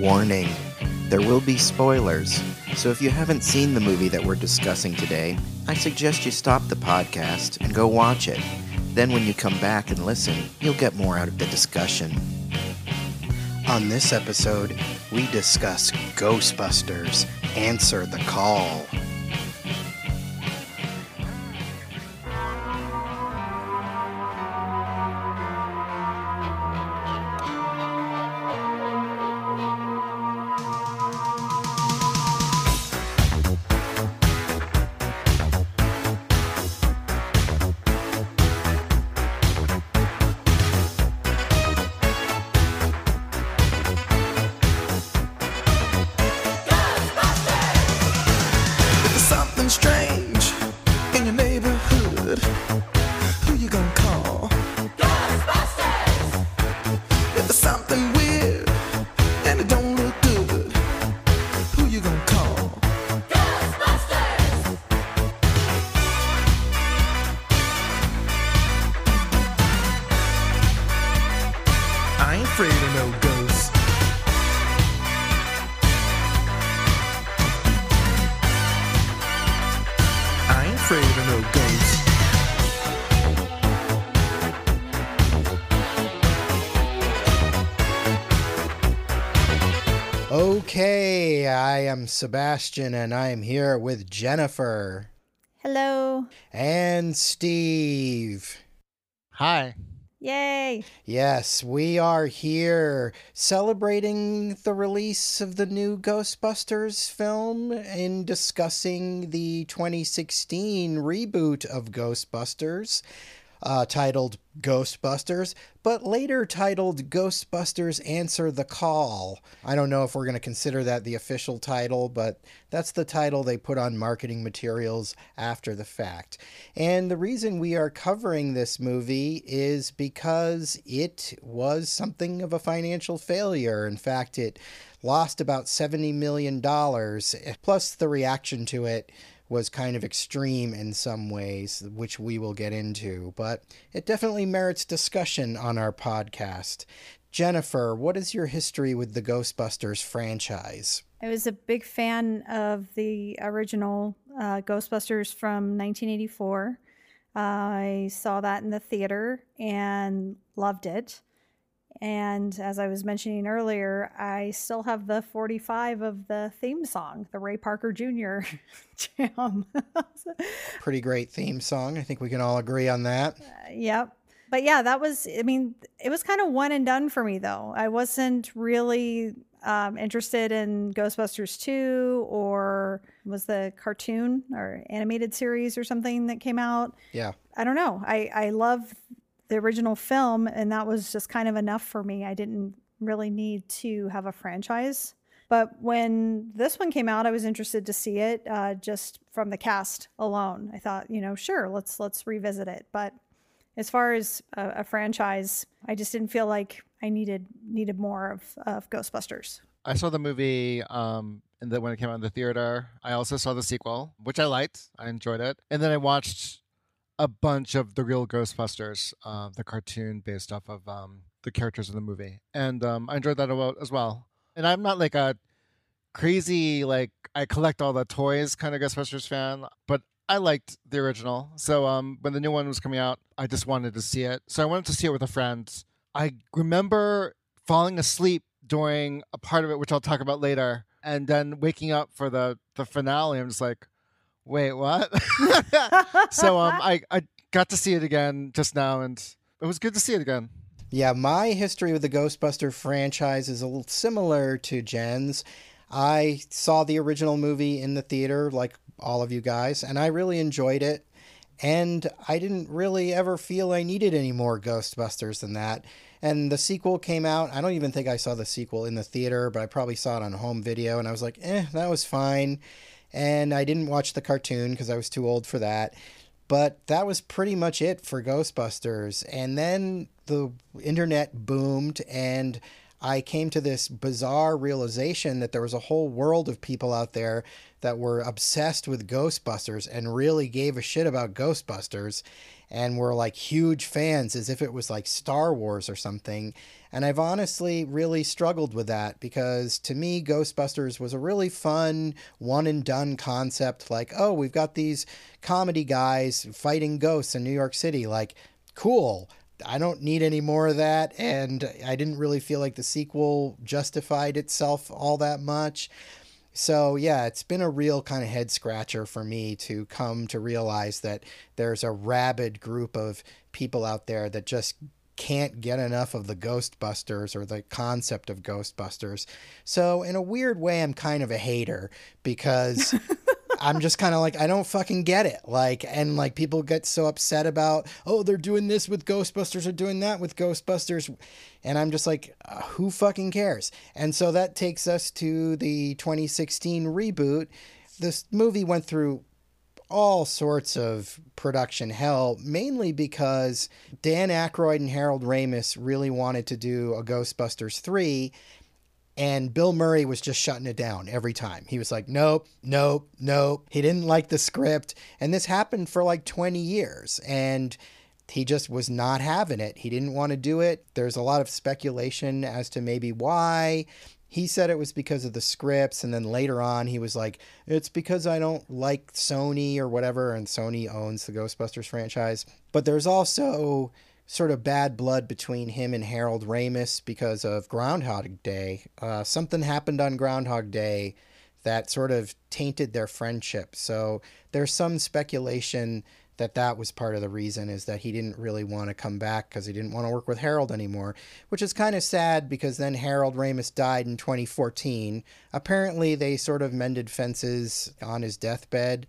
Warning there will be spoilers, so if you haven't seen the movie that we're discussing today, I suggest you stop the podcast and go watch it. Then, when you come back and listen, you'll get more out of the discussion. On this episode, we discuss Ghostbusters Answer the Call. Am Sebastian and I am here with Jennifer Hello. and Steve. Hi. Yay. Yes, we are here celebrating the release of the new Ghostbusters film and discussing the 2016 reboot of Ghostbusters. Uh, titled Ghostbusters, but later titled Ghostbusters Answer the Call. I don't know if we're going to consider that the official title, but that's the title they put on marketing materials after the fact. And the reason we are covering this movie is because it was something of a financial failure. In fact, it lost about $70 million, plus the reaction to it was kind of extreme in some ways, which we will get into, but it definitely merits discussion on our podcast. Jennifer, what is your history with the Ghostbusters franchise? I was a big fan of the original uh, Ghostbusters from 1984. I saw that in the theater and loved it. And as I was mentioning earlier, I still have the 45 of the theme song, the Ray Parker Jr. jam. Pretty great theme song. I think we can all agree on that. Yep. But yeah, that was, I mean, it was kind of one and done for me, though. I wasn't really um, interested in Ghostbusters 2 or was the cartoon or animated series or something that came out. Yeah. I don't know. I, I love the original film, and that was just kind of enough for me. I didn't really need to have a franchise. But when this one came out, I was interested to see it uh, just from the cast alone. I thought, you know, sure, let's let's revisit it. But as far as a, a franchise, I just didn't feel like I needed needed more of, of Ghostbusters. I saw the movie um and then when it came out in the theater. I also saw the sequel, which I liked. I enjoyed it. And then I watched a bunch of the real Ghostbusters, uh, the cartoon based off of um, the characters in the movie. And um, I enjoyed that a lot as well. And I'm not like a crazy like I collect all the toys kind of Ghostbusters fan, but I liked the original. So um, when the new one was coming out, I just wanted to see it. So I wanted to see it with a friend. I remember falling asleep during a part of it, which I'll talk about later, and then waking up for the the finale. I'm just like, wait, what? so um, I I got to see it again just now, and it was good to see it again. Yeah, my history with the Ghostbuster franchise is a little similar to Jen's. I saw the original movie in the theater, like all of you guys, and I really enjoyed it. And I didn't really ever feel I needed any more Ghostbusters than that. And the sequel came out. I don't even think I saw the sequel in the theater, but I probably saw it on home video. And I was like, eh, that was fine. And I didn't watch the cartoon because I was too old for that. But that was pretty much it for Ghostbusters. And then the internet boomed, and I came to this bizarre realization that there was a whole world of people out there that were obsessed with Ghostbusters and really gave a shit about Ghostbusters and were like huge fans as if it was like Star Wars or something. And I've honestly really struggled with that because to me, Ghostbusters was a really fun, one and done concept. Like, oh, we've got these comedy guys fighting ghosts in New York City. Like, cool. I don't need any more of that. And I didn't really feel like the sequel justified itself all that much. So, yeah, it's been a real kind of head scratcher for me to come to realize that there's a rabid group of people out there that just can't get enough of the Ghostbusters or the concept of Ghostbusters. So, in a weird way, I'm kind of a hater because I'm just kind of like, I don't fucking get it. Like, and like people get so upset about, oh, they're doing this with Ghostbusters or doing that with Ghostbusters. And I'm just like, uh, who fucking cares? And so that takes us to the 2016 reboot. This movie went through all sorts of production hell, mainly because Dan Aykroyd and Harold Ramis really wanted to do a Ghostbusters 3 and Bill Murray was just shutting it down every time. He was like, nope, nope, nope. He didn't like the script. And this happened for like 20 years. And he just was not having it. He didn't want to do it. There's a lot of speculation as to maybe why. He said it was because of the scripts. And then later on, he was like, it's because I don't like Sony or whatever. And Sony owns the Ghostbusters franchise. But there's also sort of bad blood between him and Harold Ramis because of Groundhog Day. Uh, something happened on Groundhog Day that sort of tainted their friendship. So there's some speculation that that was part of the reason is that he didn't really want to come back because he didn't want to work with Harold anymore, which is kind of sad because then Harold Ramis died in 2014. Apparently, they sort of mended fences on his deathbed,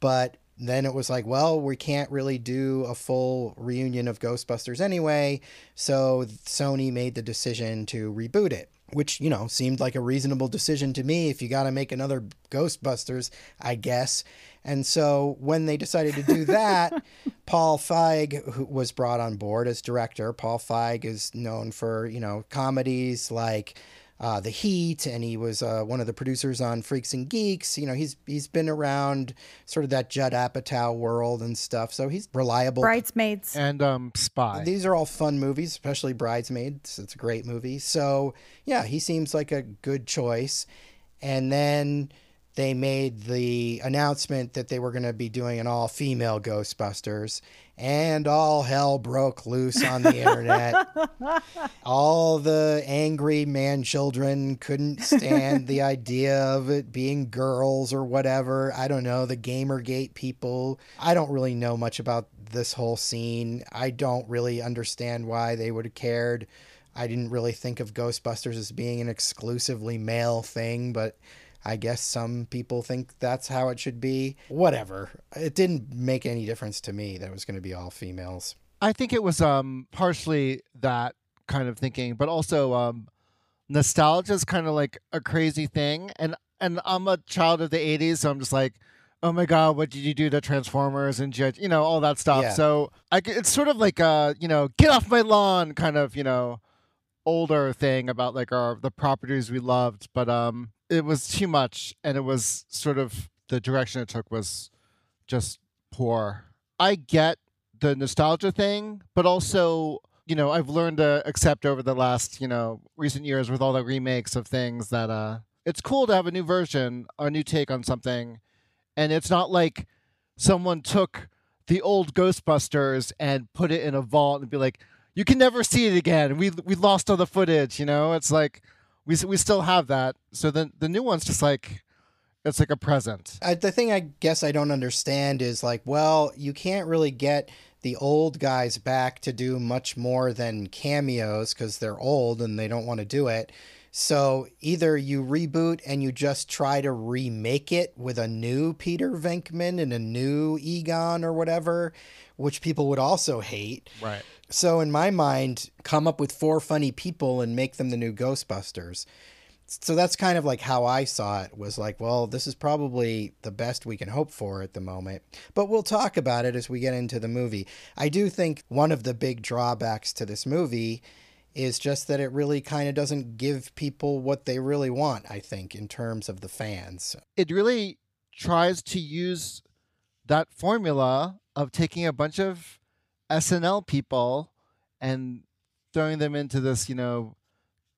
but then it was like, well, we can't really do a full reunion of Ghostbusters anyway. So Sony made the decision to reboot it, which, you know, seemed like a reasonable decision to me. If you got to make another Ghostbusters, I guess. And so when they decided to do that, Paul Feig who was brought on board as director. Paul Feig is known for, you know, comedies like uh, The Heat, and he was uh, one of the producers on Freaks and Geeks. You know, he's he's been around sort of that Judd Apatow world and stuff, so he's reliable. Bridesmaids. And um, Spy. These are all fun movies, especially Bridesmaids. It's a great movie. So yeah, he seems like a good choice. And then they made the announcement that they were going to be doing an all female Ghostbusters, and all hell broke loose on the internet. all the angry man children couldn't stand the idea of it being girls or whatever. I don't know, the Gamergate people. I don't really know much about this whole scene. I don't really understand why they would have cared. I didn't really think of Ghostbusters as being an exclusively male thing, but I guess some people think that's how it should be. Whatever. It didn't make any difference to me that it was going to be all females. I think it was um partially that kind of thinking, but also um nostalgia is kind of like a crazy thing, and and I'm a child of the '80s, so I'm just like, oh my god, what did you do to Transformers and you know all that stuff. Yeah. So I, it's sort of like a you know get off my lawn kind of you know older thing about like our the properties we loved, but um it was too much, and it was sort of the direction it took was just poor. I get the nostalgia thing, but also, you know, I've learned to accept over the last, you know, recent years with all the remakes of things that uh it's cool to have a new version, a new take on something. And it's not like someone took the old Ghostbusters and put it in a vault and be like, you can never see it again. We we lost all the footage, you know? It's like we we still have that. So the the new one's just like it's like a present. I, the thing I guess I don't understand is like, well, you can't really get the old guys back to do much more than cameos because they're old and they don't want to do it. So either you reboot and you just try to remake it with a new Peter Venkman and a new Egon or whatever, which people would also hate. Right. So, in my mind, come up with four funny people and make them the new Ghostbusters. So that's kind of like how I saw it was like, well, this is probably the best we can hope for at the moment. But we'll talk about it as we get into the movie. I do think one of the big drawbacks to this movie is just that it really kind of doesn't give people what they really want, I think, in terms of the fans. It really tries to use that formula of taking a bunch of SNL people and throwing them into this, you know,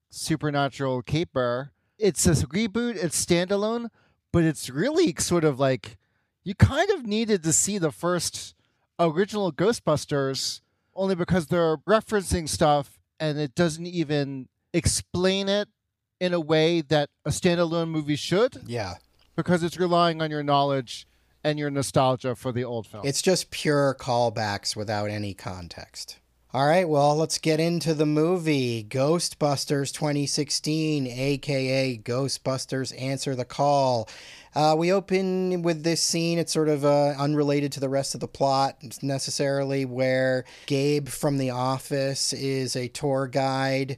supernatural caper. It's a reboot, it's standalone, but it's really sort of like you kind of needed to see the first original Ghostbusters only because they're referencing stuff and it doesn't even explain it in a way that a standalone movie should Yeah. because it's relying on your knowledge and your nostalgia for the old film. It's just pure callbacks without any context. All right, well, let's get into the movie Ghostbusters 2016, aka Ghostbusters Answer the Call. Uh, we open with this scene. It's sort of uh, unrelated to the rest of the plot necessarily, where Gabe from The Office is a tour guide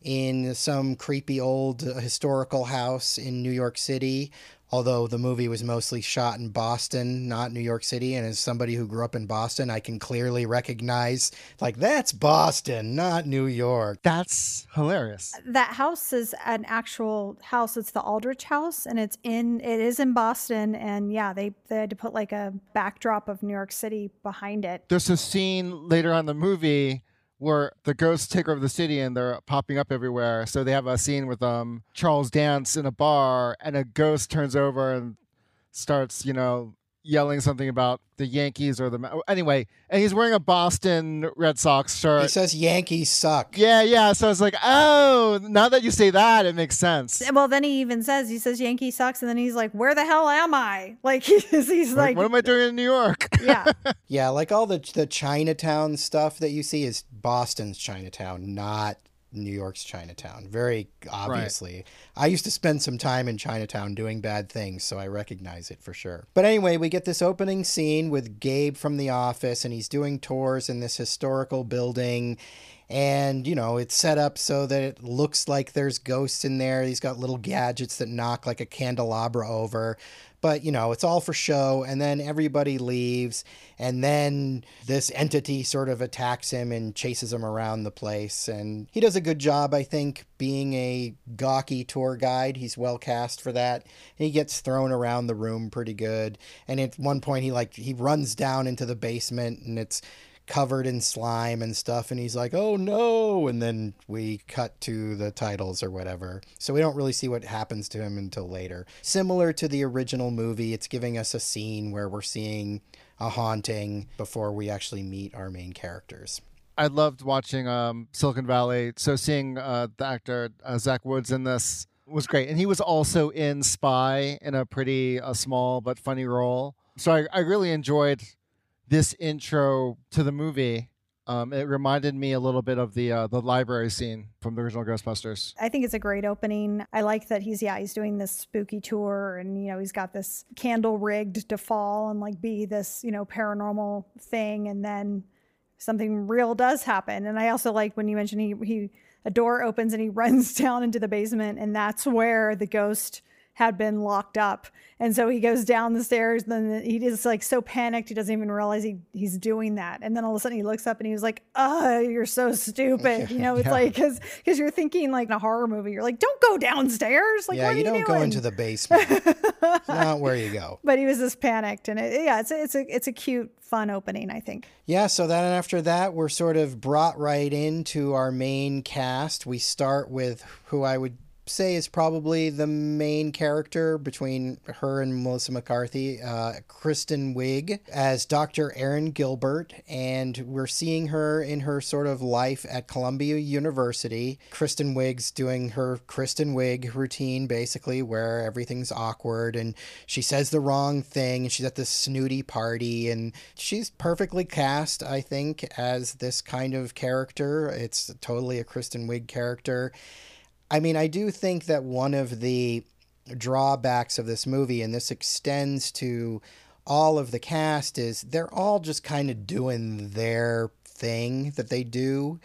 in some creepy old historical house in New York City. Although the movie was mostly shot in Boston, not New York City. And as somebody who grew up in Boston, I can clearly recognize, like, that's Boston, not New York. That's hilarious. That house is an actual house. It's the Aldrich House, and it's in it is in Boston. And yeah, they they had to put like a backdrop of New York City behind it. There's a scene later on in the movie where the ghosts take over the city and they're popping up everywhere. So they have a scene with um Charles Dance in a bar and a ghost turns over and starts, you know, yelling something about the Yankees or the Ma- anyway, and he's wearing a Boston Red Sox shirt. He says Yankees suck. yeah, yeah. So I was like, oh, now that you say that, it makes sense. Well, then he even says he says Yankee sucks, and then he's like, "Where the hell am I?" Like he's, he's Like, like, what am I doing in New York? yeah. Yeah, like all the the Chinatown stuff that you see is Boston's Chinatown, not New York's Chinatown. Very obviously. I used to spend some time in Chinatown doing bad things, so I recognize it for sure. But anyway, we get this opening scene with Gabe from the office and he's doing tours in this historical building and you know it's set up so that it looks like there's ghosts in there. He's got little gadgets that knock like a candelabra over. But you know it's all for show. And then everybody leaves. And then this entity sort of attacks him and chases him around the place. And he does a good job i think being a gawky tour guide. He's well cast for that. He gets thrown around the room pretty good. And at one point he like he runs down into the basement and it's covered in slime and stuff and he's like oh no and then we cut to the titles or whatever so we don't really see what happens to him until later similar to the original movie it's giving us a scene where we're seeing a haunting before we actually meet our main characters I loved watching um, Silicon Valley. So seeing uh, the actor uh, Zach Woods in this was great, and he was also in Spy in a pretty uh, small but funny role. So I, I really enjoyed this intro to the movie. Um, it reminded me a little bit of the uh, the library scene from the original Ghostbusters. I think it's a great opening. I like that he's yeah he's doing this spooky tour and you know he's got this candle rigged to fall and like be this you know paranormal thing and then something real does happen. And I also like when you mentioned he he a door opens and he runs down into the basement and that's where the ghost had been locked up. And so he goes down the stairs and then he is like so panicked he doesn't even realize he, he's doing that. And then all of a sudden he looks up and he was like, "Oh, you're so stupid." You know, it's Yeah. like cuz cuz you're thinking like in a horror movie. You're like, "Don't go downstairs." Like yeah you you don't go doing? into the basement not where you go but he was just panicked and it, yeah, it's a, it's a it's a cute fun opening, I think. Yeah, so then after that, we're sort of brought right into our main cast. We start with who I would say is probably the main character between her and Melissa McCarthy, uh, Kristen Wiig as Dr. Erin Gilbert, and we're seeing her in her sort of life at Columbia University. Kristen Wiig's doing her Kristen Wiig routine, basically, where everything's awkward and she says the wrong thing and she's at this snooty party and she's perfectly cast, I think, as this kind of character. It's totally a Kristen Wiig character. I mean, I do think that one of the drawbacks of this movie, and this extends to all of the cast, is they're all just kind of doing their thing that they do.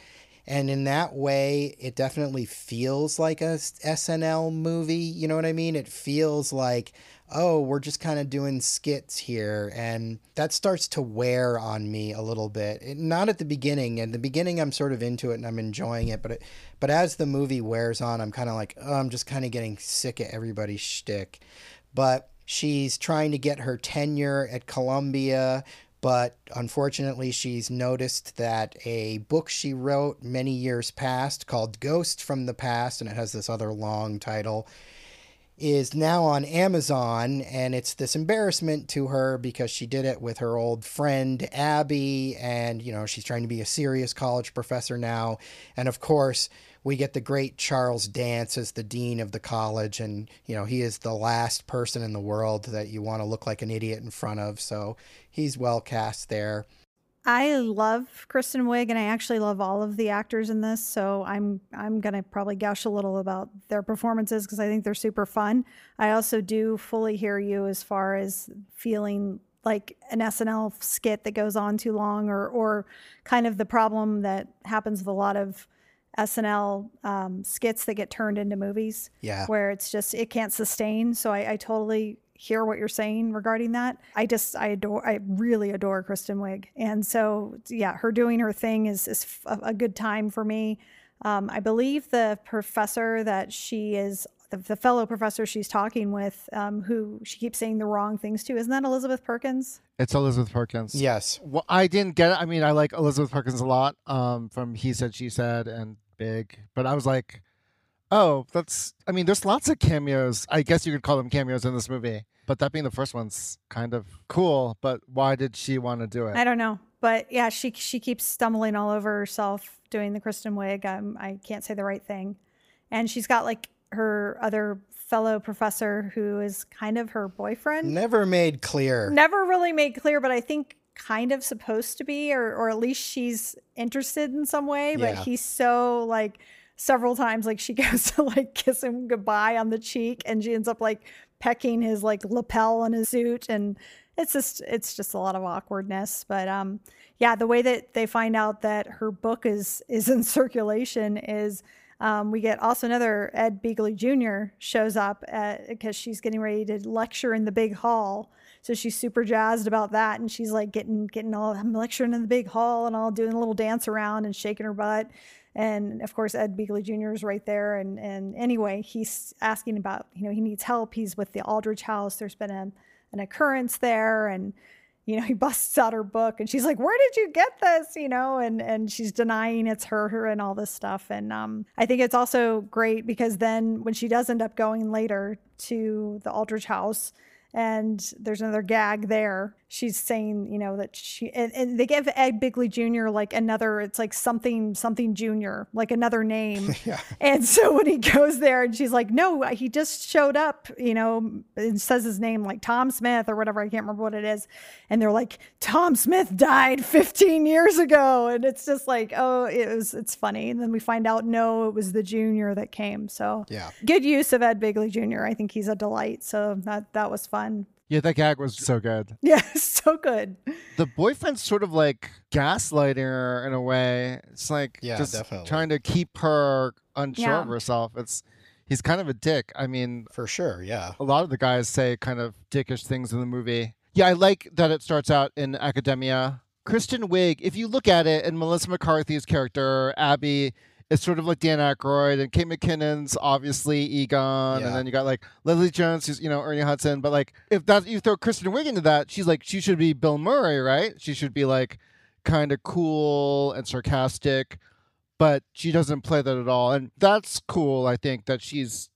And in that way, it definitely feels like a SNL movie. You know what I mean? It feels like, oh, we're just kind of doing skits here. And that starts to wear on me a little bit. It, not at the beginning. In the beginning, I'm sort of into it and I'm enjoying it. But, it, but as the movie wears on, I'm kind of like, oh, I'm just kind of getting sick of everybody's shtick. But she's trying to get her tenure at Columbia but unfortunately, she's noticed that a book she wrote many years past called Ghost from the Past, and it has this other long title, is now on Amazon. And it's this embarrassment to her because she did it with her old friend Abby, and, you know, she's trying to be a serious college professor now. And of course, we get the great Charles Dance as the dean of the college, and you know he is the last person in the world that you want to look like an idiot in front of. So he's well cast there. I love Kristen Wiig, and I actually love all of the actors in this. So I'm I'm gonna probably gush a little about their performances because I think they're super fun. I also do fully hear you as far as feeling like an SNL skit that goes on too long, or or kind of the problem that happens with a lot of SNL um, skits that get turned into movies. Yeah. Where it's just, it can't sustain. So I, I, totally hear what you're saying regarding that. I just, I adore, I really adore Kristen Wiig. And so, yeah, her doing her thing is, is a, a good time for me. Um, I believe the professor that she is, the, the fellow professor she's talking with, um, who she keeps saying the wrong things to, isn't that Elizabeth Perkins? It's Elizabeth Perkins. Yes. Well, I didn't get it. I mean, I like Elizabeth Perkins a lot um, from He Said, She Said, and big, but I was like, oh, that's. I mean, there's lots of cameos. I guess you could call them cameos in this movie. But that being the first one's kind of cool. But why did she want to do it? I don't know. But yeah, she she keeps stumbling all over herself doing the Kristen Wiig. Um, I can't say the right thing, and she's got like her other fellow professor who is kind of her boyfriend. Never made clear. Never really made clear, but I think kind of supposed to be, or or at least she's interested in some way. But yeah. he's so like several times like she goes to like kiss him goodbye on the cheek and she ends up like pecking his like lapel on his suit and it's just it's just a lot of awkwardness but um yeah the way that they find out that her book is is in circulation is um, we get also another Ed Begley Jr. shows up because she's getting ready to lecture in the big hall so she's super jazzed about that, and she's like getting getting all I'm lecturing in the big hall and all doing a little dance around and shaking her butt. And of course, Ed Begley Jr. is right there. And and anyway, he's asking about you know he needs help. He's with the Aldrich House. There's been a an occurrence there, and you know he busts out her book and she's like where did you get this? You know and and she's denying it's her, her and all this stuff. And um, i think it's also great because then when she does end up going later to the aldrich house and there's another gag there she's saying, you know, that she and, and, they give Ed Begley Jr. like another, it's like something something Junior, like another name. yeah. And so when he goes there, and she's like, "No, he just showed up," you know, and says his name like Tom Smith or whatever. I can't remember what it is. And they're like, "Tom Smith died 15 years ago," and it's just like, oh, it was it's funny. And then we find out, no, it was the Junior that came. So yeah, good use of Ed Begley Jr. I think he's a delight. So that that was fun. Yeah, that gag was so good. Yeah, so good. The boyfriend's sort of like gaslighting her in a way. It's like yeah, just definitely. trying to keep her unsure yeah. of herself. It's he's kind of a dick. I mean, for sure, yeah. A lot of the guys say kind of dickish things in the movie. Yeah, I like that it starts out in academia. Kristen Wiig, if you look at it, and Melissa McCarthy's character Abby it's sort of like Dan Aykroyd and Kate McKinnon's obviously Egon, yeah. and then you got like Leslie Jones, who's you know Ernie Hudson. But like if that you throw Kristen Wiig into that, she's like she should be Bill Murray, right? She should be like kind of cool and sarcastic, but she doesn't play that at all, and that's cool. I think that she's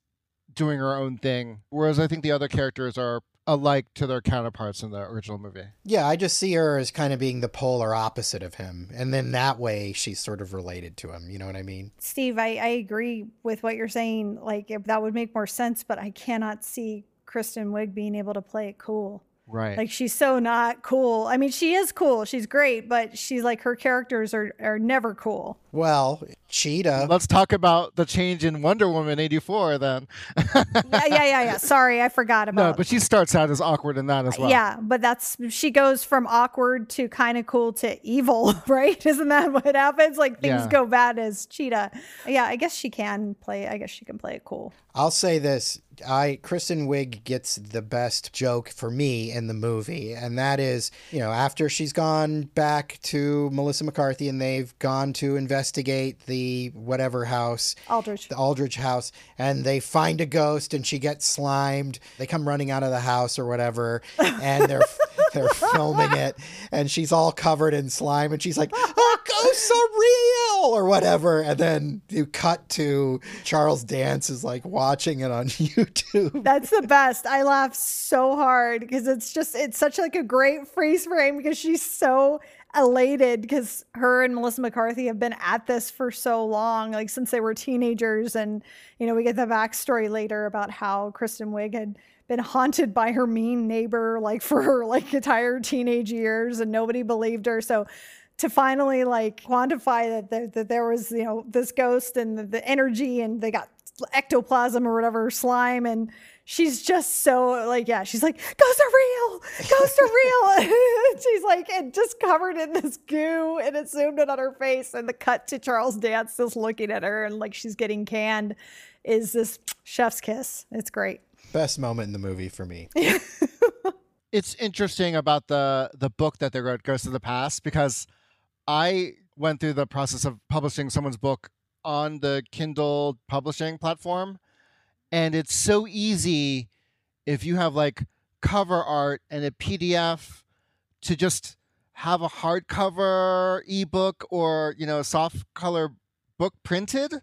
doing her own thing, whereas I think the other characters are alike to their counterparts in the original movie. Yeah, I just see her as kind of being the polar opposite of him. And then that way she's sort of related to him. You know what I mean? Steve, I, I agree with what you're saying. Like, that would make more sense, but I cannot see Kristen Wiig being able to play it cool. Right. Like she's so not cool. I mean, she is cool. She's great, but she's like her characters are are never cool. Well, Cheetah. Let's talk about the change in Wonder Woman 84 then. yeah, yeah, yeah, yeah. Sorry, I forgot about No, but she starts out as awkward in that as well. Yeah, but that's she goes from awkward to kind of cool to evil, right? Isn't that what happens? Like things Yeah. go bad as Cheetah. Yeah, I guess she can play. I guess she can play it cool. I'll say this: I Kristen Wiig gets the best joke for me in the movie, and that is, you know, after she's gone back to Melissa McCarthy and they've gone to investigate the whatever house, Aldrich. the Aldrich house, and they find a ghost, and she gets slimed. They come running out of the house or whatever, and they're they're filming it, and she's all covered in slime, and she's like, "Oh, ghosts are real," or whatever, and then you cut to Charles Dance is like watching it on YouTube. That's the best. I laugh so hard because it's just it's such like a great freeze frame because she's so elated because her and Melissa McCarthy have been at this for so long, like since they were teenagers, and you know we get the backstory later about how Kristen Wiig had been haunted by her mean neighbor like for her like entire teenage years, and nobody believed her. So to finally like quantify that there, that there was you know this ghost and the, the energy and they got ectoplasm or whatever slime and she's just so like yeah she's like ghosts are real! Ghosts are real! She's like and just covered in this goo and it zoomed in on her face and the cut to charles dance just looking at her and like she's getting canned is this chef's kiss. It's great. Best moment in the movie for me. it's interesting about the the book that they wrote Ghosts of the past because i went through the process of publishing someone's book on the kindle publishing platform and it's so easy if you have like cover art and a pdf to just have a hardcover ebook or you know soft color book printed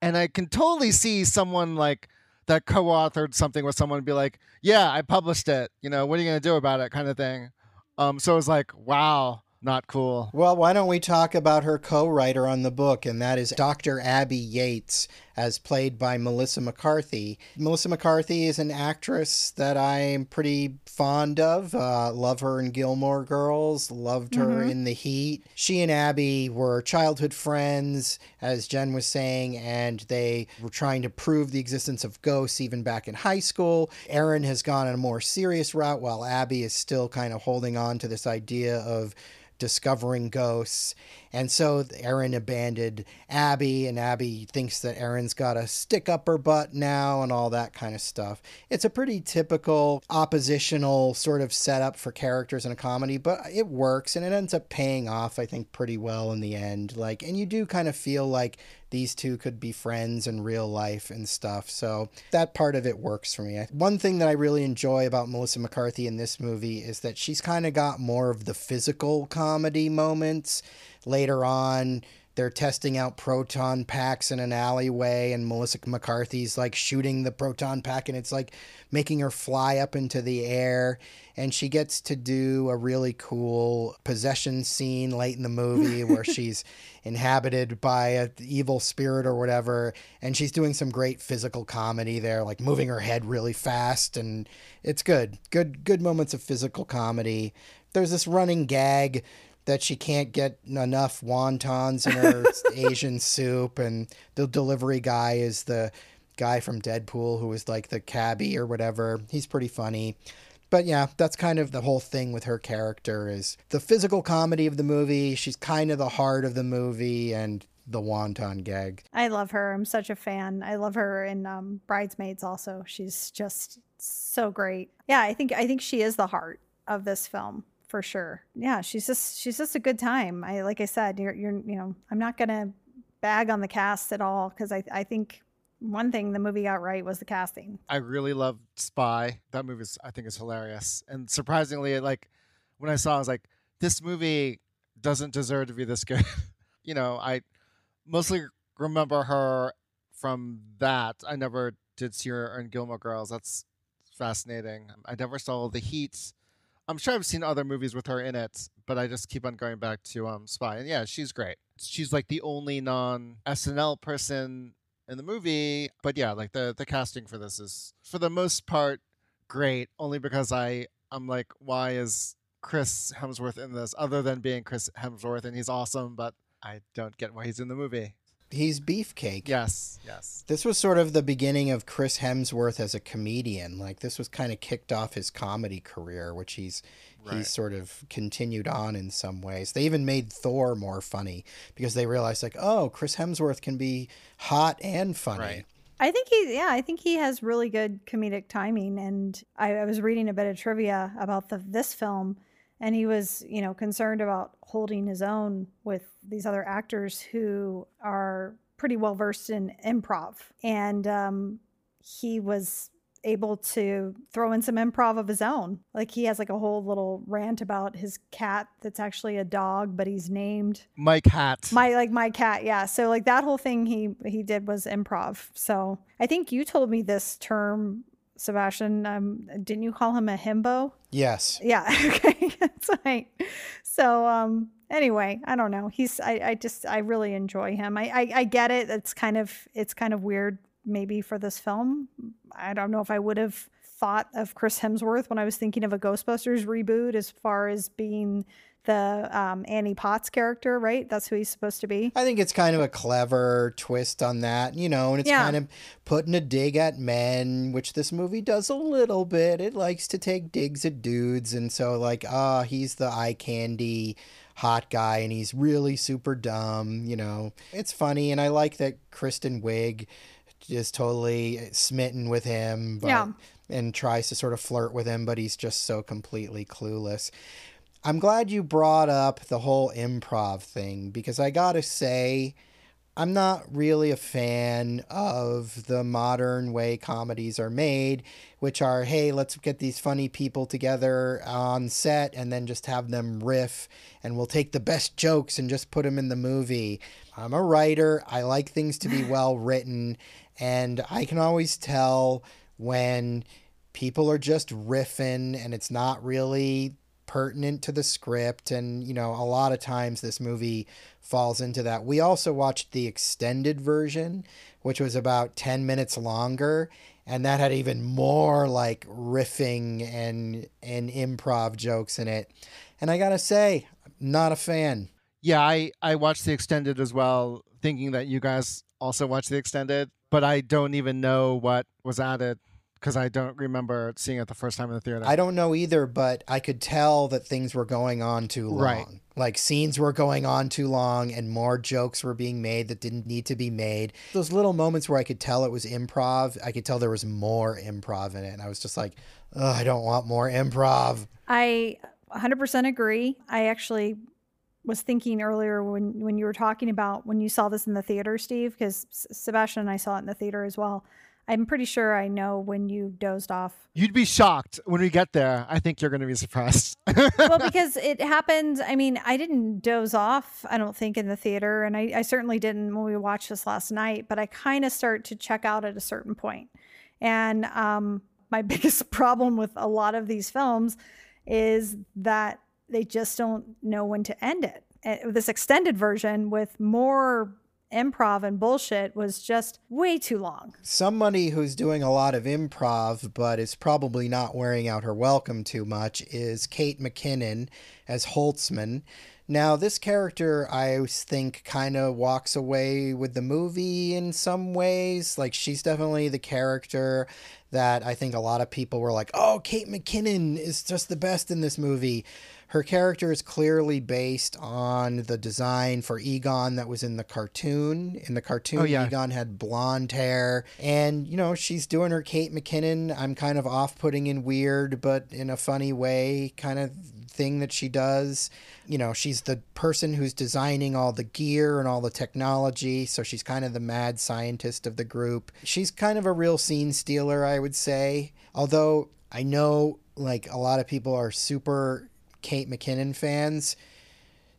and i can totally see someone like that co-authored something with someone be like, "Yeah, I published it. You know, what are you gonna do about it?" kind of thing. Um, so it was like, "Wow, not cool." Well, why don't we talk about her co writer on the book, and that is Dr. Abby Yates, as played by Melissa McCarthy. Melissa McCarthy is an actress that I'm pretty fond of. Uh, love her in Gilmore Girls, loved her in The Heat. She and Abby were childhood friends, as Jen was saying, and they were trying to prove the existence of ghosts even back in high school. Erin has gone on a more serious route, while Abby is still kind of holding on to this idea of discovering ghosts. And so Erin abandoned Abby, and Abby thinks that Erin's got a stick up her butt now and all that kind of stuff. It's a pretty typical oppositional sort of setup for characters in a comedy, but it works and it ends up paying off, I think, pretty well in the end. Like, and you do kind of feel like these two could be friends in real life and stuff. So that part of it works for me. One thing that I really enjoy about Melissa McCarthy in this movie is that she's kind of got more of the physical comedy moments later on. They're testing out proton packs in an alleyway, and Melissa McCarthy's like shooting the proton pack, and it's like making her fly up into the air. And she gets to do a really cool possession scene late in the movie where she's inhabited by an evil spirit or whatever. And she's doing some great physical comedy there, like moving her head really fast. And it's good. Good, good moments of physical comedy. There's this running gag that she can't get enough wontons in her Asian soup. And the delivery guy is the guy from Deadpool who was like the cabbie or whatever. He's pretty funny. But yeah, that's kind of the whole thing with her character is the physical comedy of the movie. She's kind of the heart of the movie and the wonton gag. I love her. I'm such a fan. I love her in um, Bridesmaids also. She's just so great. Yeah, I think I think she is the heart of this film for sure. Yeah, she's just she's just a good time. I like I said, you're you're you know, I'm not gonna bag on the cast at all because I I think one thing the movie got right was the casting. I really love Spy. That movie is, I think, is hilarious. And surprisingly, like when I saw, it, I was like, this movie doesn't deserve to be this good. you know, I mostly remember her from that. I never did see her in Gilmore Girls. That's fascinating. I never saw The Heat. I'm sure I've seen other movies with her in it, but I just keep on going back to um Spy. And yeah, she's great. She's like the only non SNL person in the movie. But yeah, like the the casting for this is for the most part great. Only because I I'm like, why is Chris Hemsworth in this? Other than being Chris Hemsworth and he's awesome, but I don't get why he's in the movie. He's Beefcake. Yes, yes. This was sort of the beginning of Chris Hemsworth as a comedian. Like this was kind of kicked off his comedy career, which he's Right. he's sort of continued on in some ways. They even made Thor more funny because they realized like, oh, Chris Hemsworth can be hot and funny. Right. I think he, yeah, I think he has really good comedic timing. And I, I was reading a bit of trivia about the this film, and he was, you know, concerned about holding his own with these other actors who are pretty well versed in improv, and um, he was able to throw in some improv of his own. Like he has like a whole little rant about his cat that's actually a dog, but he's named Mike Hat. my like my cat yeah so like that whole thing he he did was improv so i think you told me this term sebastian um didn't you call him a himbo? Yes. yeah okay that's right. So um anyway i don't know. He's i i just i really enjoy him. I i, I get it. It's kind of it's kind of weird maybe for this film. I don't know if i would have thought of chris hemsworth when i was thinking of a ghostbusters reboot as far as being the um, Annie Potts character, right? That's who he's supposed to be. I think it's kind of a clever twist on that, you know, and it's Yeah. kind of putting a dig at men, which this movie does a little bit. It likes to take digs at dudes, and so like, ah, he's the eye candy hot guy, and he's really super dumb, you know. It's funny, and I like that Kristen Wiig is totally smitten with him, but Yeah. and tries to sort of flirt with him, but he's just so completely clueless. I'm glad you brought up the whole improv thing because I gotta say, I'm not really a fan of the modern way comedies are made, which are, hey, let's get these funny people together on set and then just have them riff and we'll take the best jokes and just put them in the movie. I'm a writer, I like things to be well written, and I can always tell when people are just riffing and it's not really pertinent to the script and you know a lot of times this movie falls into that. We also watched the extended version which was about 10 minutes longer and that had even more like riffing and and improv jokes in it. And i gotta say not a fan. Yeah, I I watched the extended as well, thinking that you guys also watched the extended, but I don't even know what was added because I don't remember seeing it the first time in the theater. I don't know either, but I could tell that things were going on too long. Right. Like scenes were going on too long and more jokes were being made that didn't need to be made. Those little moments where I could tell it was improv, I could tell there was more improv in it. And I was just like, Ugh, I don't want more improv. I 100% agree. I actually was thinking earlier when when you were talking about when you saw this in the theater, Steve, because Sebastian and I saw it in the theater as well. I'm pretty sure I know when you dozed off. You'd be shocked when we get there. I think you're going to be surprised. well, because it happened. I mean, I didn't doze off, I don't think, in the theater. And I, I certainly didn't when we watched this last night, but I kind of start to check out at a certain point. And um, my biggest problem with a lot of these films is that they just don't know when to end it. Uh, This extended version with more improv and bullshit was just way too long. Somebody who's doing a lot of improv but is probably not wearing out her welcome too much is Kate McKinnon as Holtzman. Now, this character, I think, kind of walks away with the movie in some ways. Like, she's definitely the character that I think a lot of people were like, oh, Kate McKinnon is just the best in this movie. Her character is clearly based on the design for Egon that was in the cartoon. In the cartoon, Oh, yeah. Egon had blonde hair. And, you know, she's doing her Kate McKinnon. I'm kind of off putting and weird, but in a funny way kind of thing that she does. You know, she's the person who's designing all the gear and all the technology. So she's kind of the mad scientist of the group. She's kind of a real scene stealer, I would say. Although I know, like, a lot of people are super Kate McKinnon fans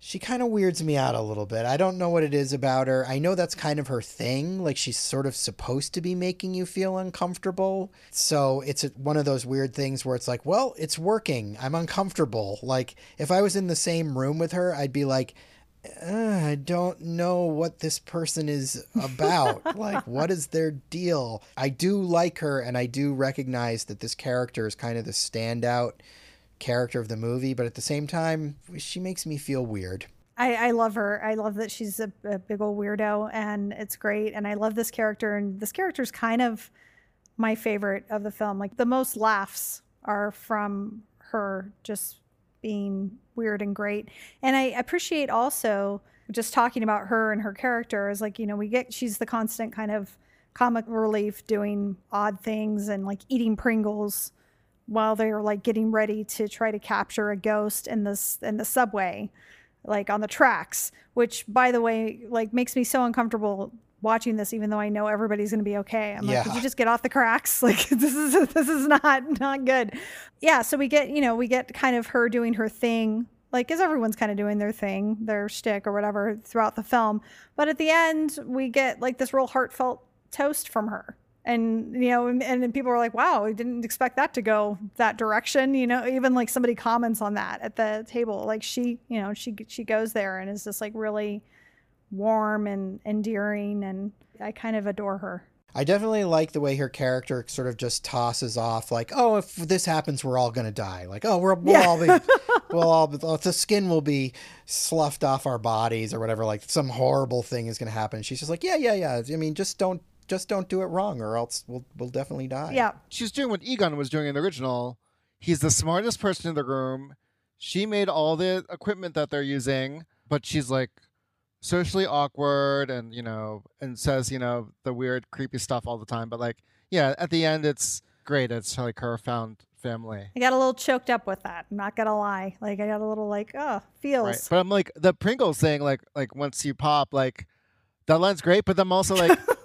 she kind of weirds me out a little bit. I don't know what it is about her. I know that's kind of her thing. Like she's sort of supposed to be making you feel uncomfortable. So it's one of those weird things where it's like, well, it's working. I'm uncomfortable. Like if I was in the same room with her, I'd be like, "Uh, I don't know what this person is about. like, what is their deal? I do like her, and I do recognize that this character is kind of the standout character of the movie, but at the same time, she makes me feel weird. I, I love her. I love that she's a, a big old weirdo, and it's great. And I love this character. And this character is kind of my favorite of the film. Like the most laughs are from her just being weird and great. And I appreciate also just talking about her and her character is like, you know, we get she's the constant kind of comic relief doing odd things and like eating Pringles while they're like getting ready to try to capture a ghost in this in the subway like on the tracks which by the way like makes me so uncomfortable watching this even though I know everybody's going to be okay. I'm Yeah. like, could you just get off the cracks? Like this is this is not not good. Yeah, so we get, you know, we get kind of her doing her thing, like as everyone's kind of doing their thing, their shtick or whatever throughout the film. But at the end, we get like this real heartfelt toast from her. And you know, and, and people are like, "Wow, we didn't expect that to go that direction." You know, even like somebody comments on that at the table, like she, you know, she she goes there and is just like really warm and endearing, and I kind of adore her. I definitely like the way her character sort of just tosses off, like, "Oh, if this happens, we're all gonna die." Like, "Oh, we're, we'll Yeah. all be, we'll all, the skin will be sloughed off our bodies or whatever. Like, some horrible thing is gonna happen." She's just like, "Yeah, yeah, yeah. I mean, just don't, just don't do it wrong, or else we'll, we'll definitely die." Yeah, She's doing what Egon was doing in the original. He's the smartest person in the room. She made all the equipment that they're using, but she's like socially awkward and, you know, and says, you know, the weird, creepy stuff all the time. But like, yeah, at the end, it's great. It's like her found family. I got a little choked up with that. I'm not gonna lie. Like I got a little like, oh, feels. Right. But I'm like, the Pringles thing, like, like once you pop, like, that line's great. But I'm also like,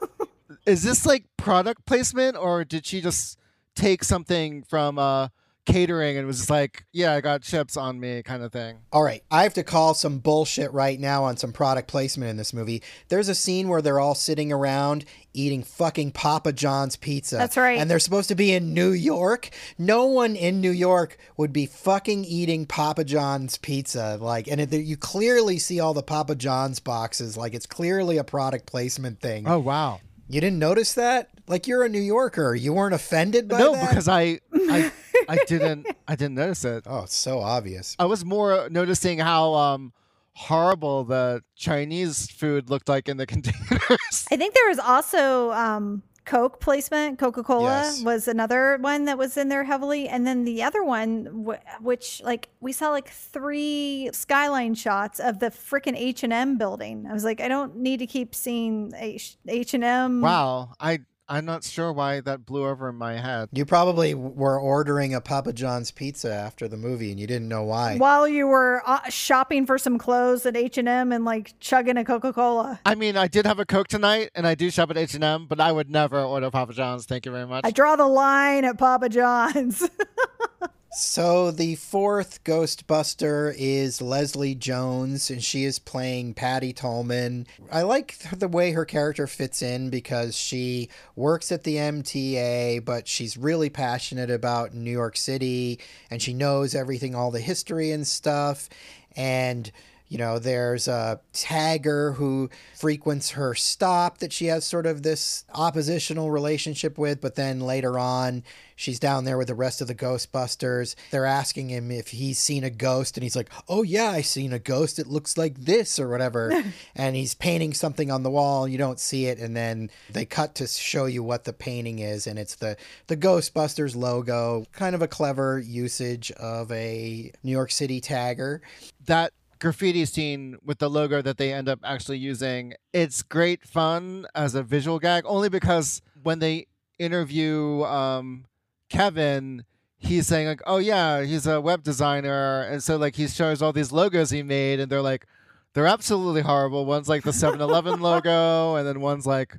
is this like product placement or did she just take something from uh catering and was just like yeah i got chips on me kind of thing All right, I have to call some bullshit right now on some product placement in this movie. There's a scene where they're all sitting around eating fucking Papa John's pizza. That's right. And they're supposed to be in New York. No one in New York would be fucking eating Papa John's pizza. Like, and it, you clearly see all the Papa John's boxes. Like, it's clearly a product placement thing. oh wow You didn't notice that? Like, you're a New Yorker. You weren't offended by no that? because i i i didn't i didn't notice it Oh, it's so obvious. i was more noticing how um horrible the chinese food looked like in the containers I think there was also um, Coke placement. Coca Cola Yes. was another one that was in there heavily, and then the other one, wh- which like we saw like three skyline shots of the freaking H and M building. I was like, I don't need to keep seeing H- H and M. wow i i'm not sure why that blew over in my head You probably were ordering a Papa John's pizza after the movie and you didn't know why. While you were uh, shopping for some clothes at H and M and like chugging a Coca Cola, I mean, I did have a Coke tonight, and I do shop at H and M, but I would never order Papa John's. Thank you very much. I draw the line at Papa John's. So the fourth Ghostbuster is Leslie Jones, and she is playing Patty Tolman. I like the way her character fits in because she works at the MTA, but she's really passionate about New York City, and she knows everything, all the history and stuff. And you know, there's a tagger who frequents her stop that she has sort of this oppositional relationship with, but then later on, she's down there with the rest of the Ghostbusters. They're asking him if he's seen a ghost, and he's like, Oh, yeah, I seen a ghost. It looks like this, or whatever. and he's painting something on the wall, you don't see it, and then they cut to show you what the painting is, and it's the, the Ghostbusters logo. Kind of a clever usage of a New York City tagger. that graffiti scene with the logo that they end up actually using, it's great fun as a visual gag, only because when they interview um, Kevin, he's saying like, "Oh yeah, he's a web designer," and so like he shows all these logos he made, and they're like, they're absolutely horrible. One's like the 7-Eleven logo, and then one's like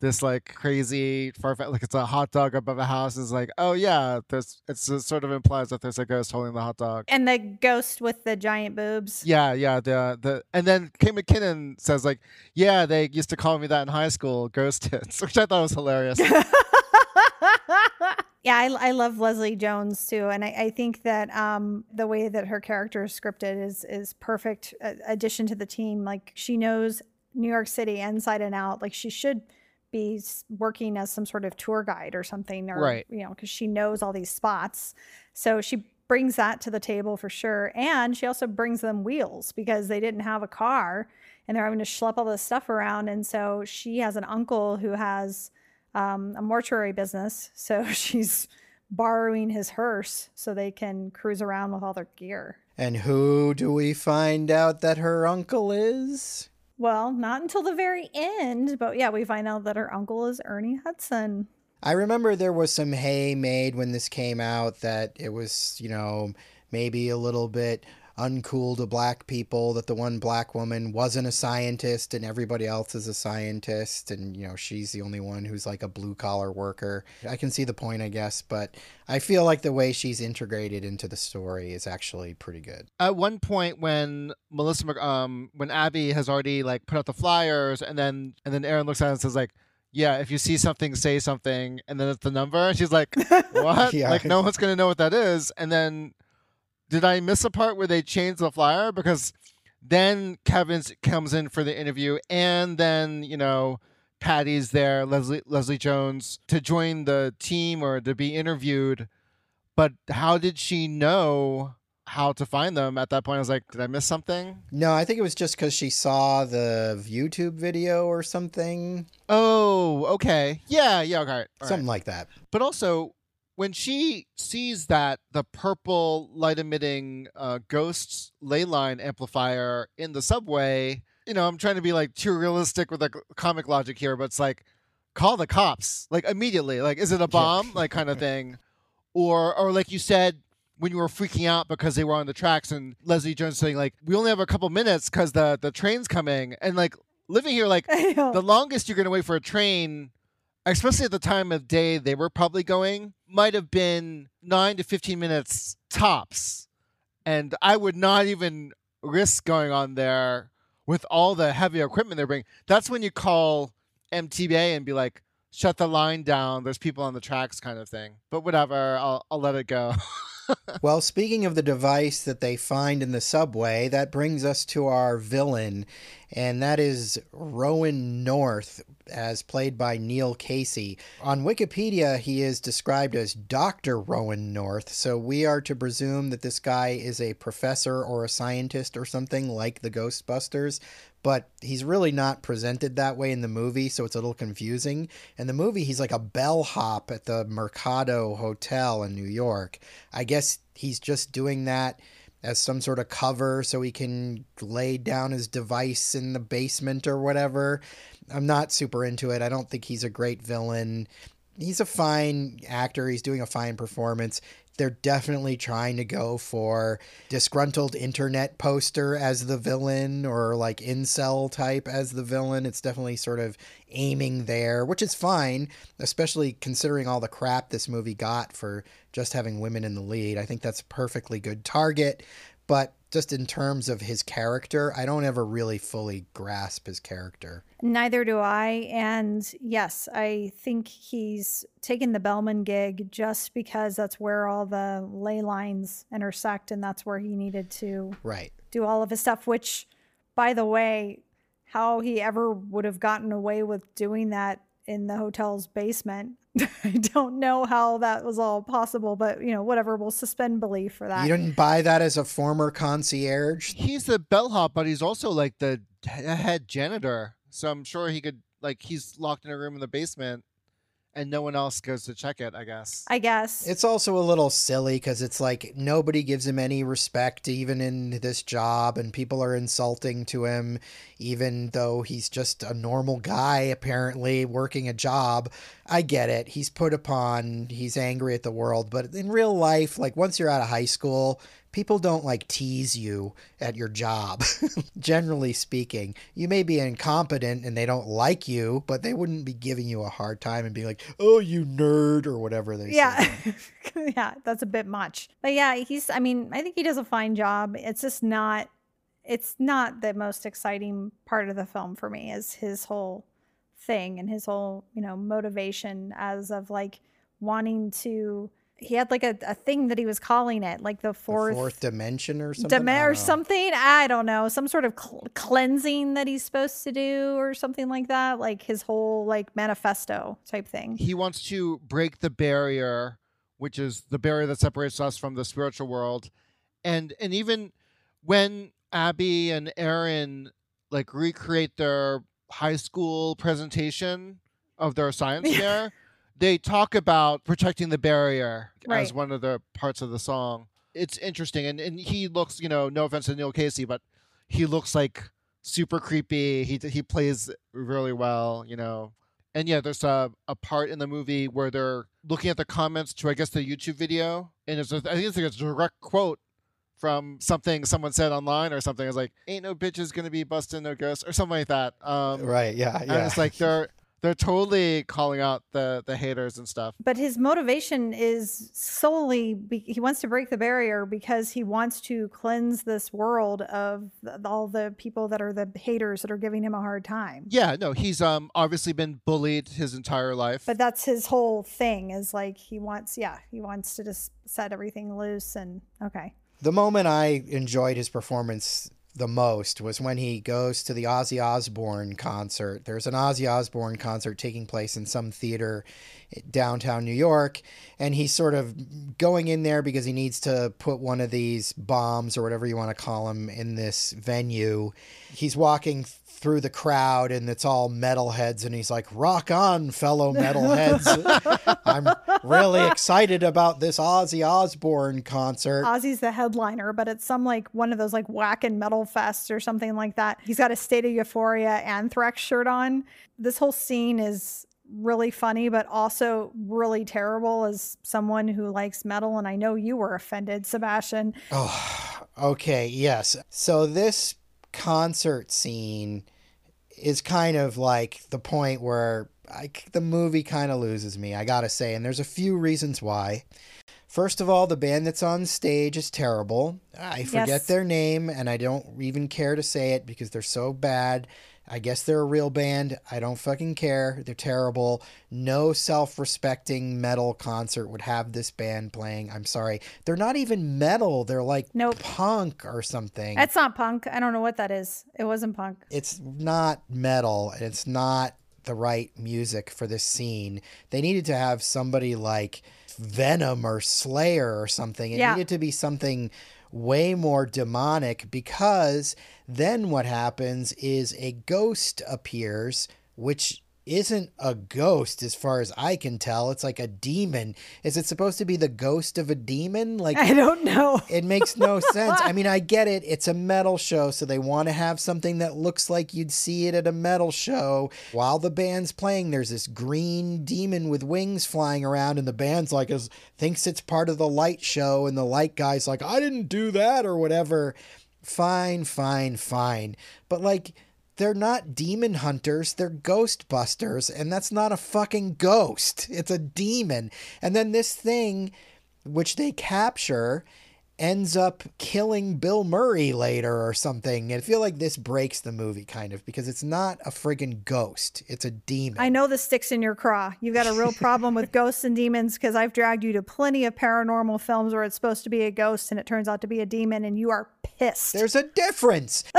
this like crazy far like it's a hot dog above a house. Is like, oh yeah, there's it's, it sort of implies that there's a ghost holding the hot dog. and the ghost with the giant boobs. Yeah, yeah. The the and then Kate McKinnon says like, yeah, they used to call me that in high school, ghost tits, which I thought was hilarious. yeah, I, I love Leslie Jones too, and I, I think that um, the way that her character is scripted is is perfect addition to the team. Like she knows New York City inside and out. Like she should be working as some sort of tour guide or something, or Right. you know, because she knows all these spots. So she brings that to the table for sure. And she also brings them wheels because they didn't have a car and they're having to schlep all this stuff around. And so she has an uncle who has um, a mortuary business. So she's borrowing his hearse so they can cruise around with all their gear. And who do we find out that her uncle is? Well, not until the very end, but yeah, we find out that her uncle is Ernie Hudson. I remember there was some hay made when this came out that it was, you know, maybe a little bit uncool to black people that the one black woman wasn't a scientist and everybody else is a scientist and you know she's the only one who's like a blue collar worker. I can see the point I guess, but I feel like the way she's integrated into the story is actually pretty good. At one point when Melissa um when Abby has already like put out the flyers and then and then Erin looks at it and says like yeah, if you see something, say something, and then it's the number. And she's like, "What? Yeah. Like, no one's gonna know what that is." And then did I miss a part where they changed the flyer? Because then Kevin comes in for the interview, and then you know Patty's there, Leslie Leslie Jones to join the team or to be interviewed. But how did she know how to find them at that point? I was like, did I miss something? No, I think it was just because she saw the YouTube video or something, Oh, okay, yeah, yeah, okay, All right. something like that. But also, when she sees that the purple light emitting uh, ghosts ley line amplifier in the subway, you know, I'm trying to be like too realistic with the comic logic here, but it's like, call the cops, like immediately. Like, is it a bomb, like kind of thing, or or like you said. When you were freaking out because they were on the tracks, and Leslie Jones saying like, "We only have a couple minutes because the the train's coming," and like living here, like the longest you're going to wait for a train, especially at the time of day they were probably going, might have been nine to 15 minutes tops. And I would not even risk going on there with all the heavy equipment they're bringing. That's when you call MTBA and be like, shut the line down. There's people on the tracks, kind of thing. But whatever, I'll, I'll let it go. Well, speaking of the device that they find in the subway, that brings us to our villain, and that is Rowan North, as played by Neil Casey. On Wikipedia, he is described as Dr. Rowan North, so we are to presume that this guy is a professor or a scientist or something like the Ghostbusters. But he's really not presented that way in the movie, so it's a little confusing. In the movie, he's like a bellhop at the Mercado Hotel in New York. I guess he's just doing that as some sort of cover so he can lay down his device in the basement or whatever. I'm not super into it. I don't think he's a great villain. He's a fine actor, he's doing a fine performance. They're definitely trying to go for disgruntled internet poster as the villain or like incel type as the villain. It's definitely sort of aiming there, which is fine, especially considering all the crap this movie got for just having women in the lead. I think that's a perfectly good target, but just in terms of his character, I don't ever really fully grasp his character. Neither do I. And yes, I think he's taken the Bellman gig just because that's where all the ley lines intersect and that's where he needed to Right. do all of his stuff, which, by the way, how he ever would have gotten away with doing that in the hotel's basement. I don't know how that was all possible, but you know, whatever, we'll suspend belief for that. You didn't buy that as a former concierge? he's the bellhop, but he's also like the head janitor. So I'm sure he could, like, he's locked in a room in the basement and no one else goes to check it, I guess. I guess. It's also a little silly because it's like nobody gives him any respect, even in this job, and people are insulting to him, even though he's just a normal guy, apparently, working a job. I get it. He's put upon, he's angry at the world, but in real life, like once you're out of high school, people don't like tease you at your job. Generally speaking, you may be incompetent and they don't like you, but they wouldn't be giving you a hard time and being like, "Oh, you nerd" or whatever they say. yeah. yeah, that's a bit much. But yeah, he's I mean, I think he does a fine job. It's just not it's not the most exciting part of the film for me is his whole thing and his whole, you know, motivation as of like wanting to he had like a, a thing that he was calling it, like the The fourth, fourth dimension or something. Deme- I or don't know. something. I don't know, some sort of cl- cleansing that he's supposed to do or something like that, like his whole like manifesto type thing. he wants to break the barrier which is the barrier that separates us from the spiritual world. And and even when Abby and Erin like recreate their high school presentation of their science fair, they talk about protecting the barrier as one of the parts of the song. It's interesting, and and he looks, you know, no offense to Neil Casey, but he looks like super creepy. He he plays really well, you know. And yeah, there's a, a part in the movie where they're looking at the comments to I guess the YouTube video, and it's a, I think it's like a direct quote from something someone said online or something. It's like, "Ain't no bitches gonna be busting no ghosts" or something like that. Um, Right. Yeah. Yeah. and Yeah. it's like they're they're totally calling out the the haters and stuff. But his motivation is solely be- he wants to break the barrier because he wants to cleanse this world of th- all the people that are the haters that are giving him a hard time. Yeah, no, he's um obviously been bullied his entire life. But that's his whole thing is like he wants, yeah, he wants to just set everything loose and okay. the moment I enjoyed his performance the most was when he goes to the Ozzy Osbourne concert. There's an Ozzy Osbourne concert taking place in some theater downtown New York, and he's sort of going in there because he needs to put one of these bombs or whatever you want to call them in this venue. He's walking through the crowd and it's all metalheads and he's like rock on fellow metalheads i'm really excited about this ozzy osbourne concert Ozzy's the headliner, but it's some like one of those like Wacken metal fests or something like that. He's got a State of Euphoria Anthrax shirt on. This whole scene is really funny, but also really terrible as someone who likes metal. And I know you were offended, Sebastian. Oh, okay, yes. So this concert scene is kind of like the point where I, the movie kind of loses me, I gotta say. And there's a few reasons why. First of all, the band that's on stage is terrible. I forget Yes. their name, and I don't even care to say it because they're so bad. I guess they're a real band. I don't fucking care. They're terrible. No self respecting metal concert would have this band playing. I'm sorry. They're not even metal. They're like Nope. punk or something. That's not punk. I don't know what that is. It wasn't punk. it's not metal and it's not the right music for this scene. They needed to have somebody like Venom or Slayer or something. It Yeah. needed to be something way more demonic because then what happens is a ghost appears, which isn't a ghost as far as I can tell. It's like a demon. Is it supposed to be the ghost of a demon? Like I don't know. it makes no sense. I mean, I get it. It's a metal show, so they want to have something that looks like you'd see it at a metal show. While the band's playing, there's this green demon with wings flying around, and the band's like, is, thinks it's part of the light show, and the light guy's like, I didn't do that, or whatever. Fine, fine, fine. But like, they're not demon hunters, they're ghostbusters, and that's not a fucking ghost. It's a demon. And then this thing, which they capture, ends up killing Bill Murray later or something. And I feel like this breaks the movie kind of because it's not a friggin' ghost, it's a demon. I know the sticks in your craw. You've got a real problem with ghosts and demons because I've dragged you to plenty of paranormal films where it's supposed to be a ghost and it turns out to be a demon, and you are pissed. There's a difference.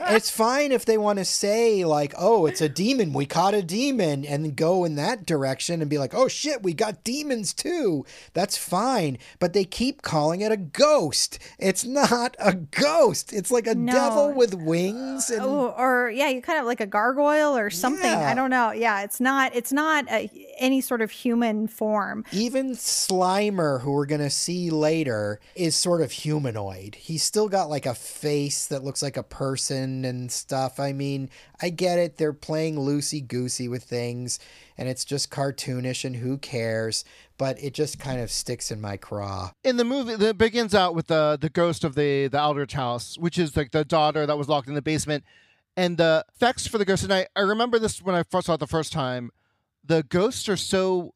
it's fine if they want to say like, "Oh, it's a demon. We caught a demon," and go in that direction and be like, "Oh shit, we got demons too." That's fine, but they keep calling it a ghost. It's not a ghost. It's like a No. devil with wings and Oh, or yeah, you kind of like a gargoyle or something. Yeah. I don't know. Yeah, it's not. It's not a, any sort of human form. even Slimer, who we're gonna see later, is sort of humanoid. He's still got like a face that looks like a person and stuff. I mean, I get it. They're playing loosey goosey with things, and it's just cartoonish, and who cares? But it just kind of sticks in my craw. in the movie that begins out with the the ghost of the the Aldridge house, which is like the daughter that was locked in the basement, and the effects for the ghost. And I I remember this when I first saw it the first time. The ghosts are so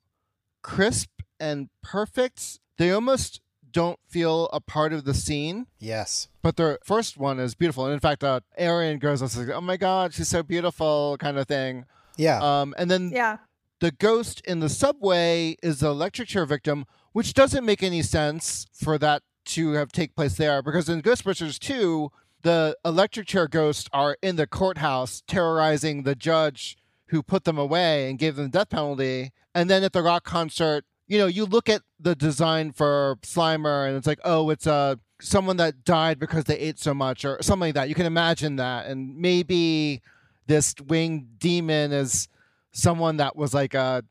crisp and perfect. They almost don't feel a part of the scene. Yes. But the first one is beautiful, and in fact, uh, Erin goes, like, "Oh my God, she's so beautiful," kind of thing. Yeah. Um, and then Yeah. the ghost in the subway is the electric chair victim, which doesn't make any sense for that to have take place there because in Ghostbusters 2, the electric chair ghosts are in the courthouse terrorizing the judge who put them away and gave them the death penalty. And then at the rock concert, you know, you look at the design for Slimer and it's like, oh, it's uh, someone that died because they ate so much or something like that. You can imagine that. And maybe this winged demon is someone that was like a,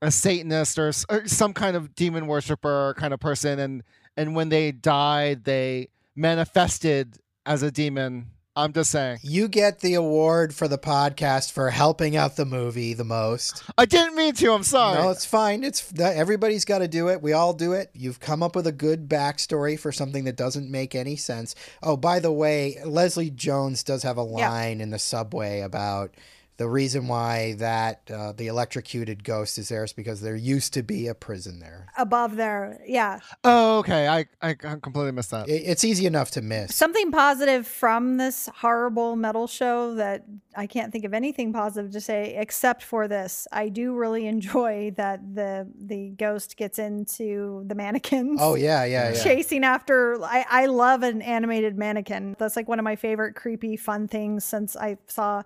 a Satanist or, or some kind of demon worshiper kind of person. And, and when they died, they manifested as a demon I'm just saying. You get the award for the podcast for helping out the movie the most. I didn't mean to. I'm sorry. No, it's fine. It's everybody's got to do it. We all do it. You've come up with a good backstory for something that doesn't make any sense. Oh, by the way, Leslie Jones does have a line yeah. in the subway about the reason why that uh, the electrocuted ghost is there is because there used to be a prison there. Above there yeah. Oh okay. I i completely missed that. It, it's easy enough to miss. Something positive from this horrible metal show that i can't think of anything positive to say except for this. I do really enjoy that the the ghost gets into the mannequins. Oh yeah yeah, yeah. chasing after I, I love an animated mannequin. That's like one of my favorite creepy fun things since i saw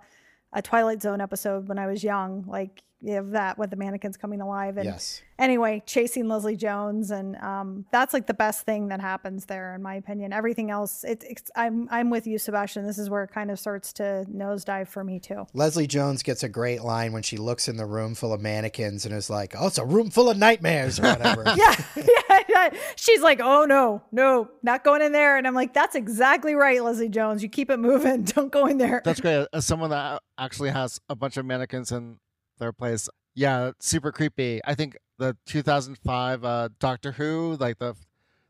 a Twilight Zone episode when I was young. Like you have that with the mannequins coming alive. And yes. anyway, chasing Leslie Jones, and um, that's like the best thing that happens there, in my opinion. Everything else, it, it's I'm I'm with you, Sebastian. This is where it kind of starts to nosedive for me too. Leslie Jones gets a great line when she looks in the room full of mannequins and is like, "Oh, it's a room full of nightmares" or whatever. yeah, yeah, yeah. She's like, "Oh no, no, not going in there," and I'm like, "That's exactly right, Leslie Jones. You keep it moving. Don't go in there." That's great. As someone that actually has a bunch of mannequins and their place. Yeah, super creepy. I think the 2005 uh, Doctor Who, like the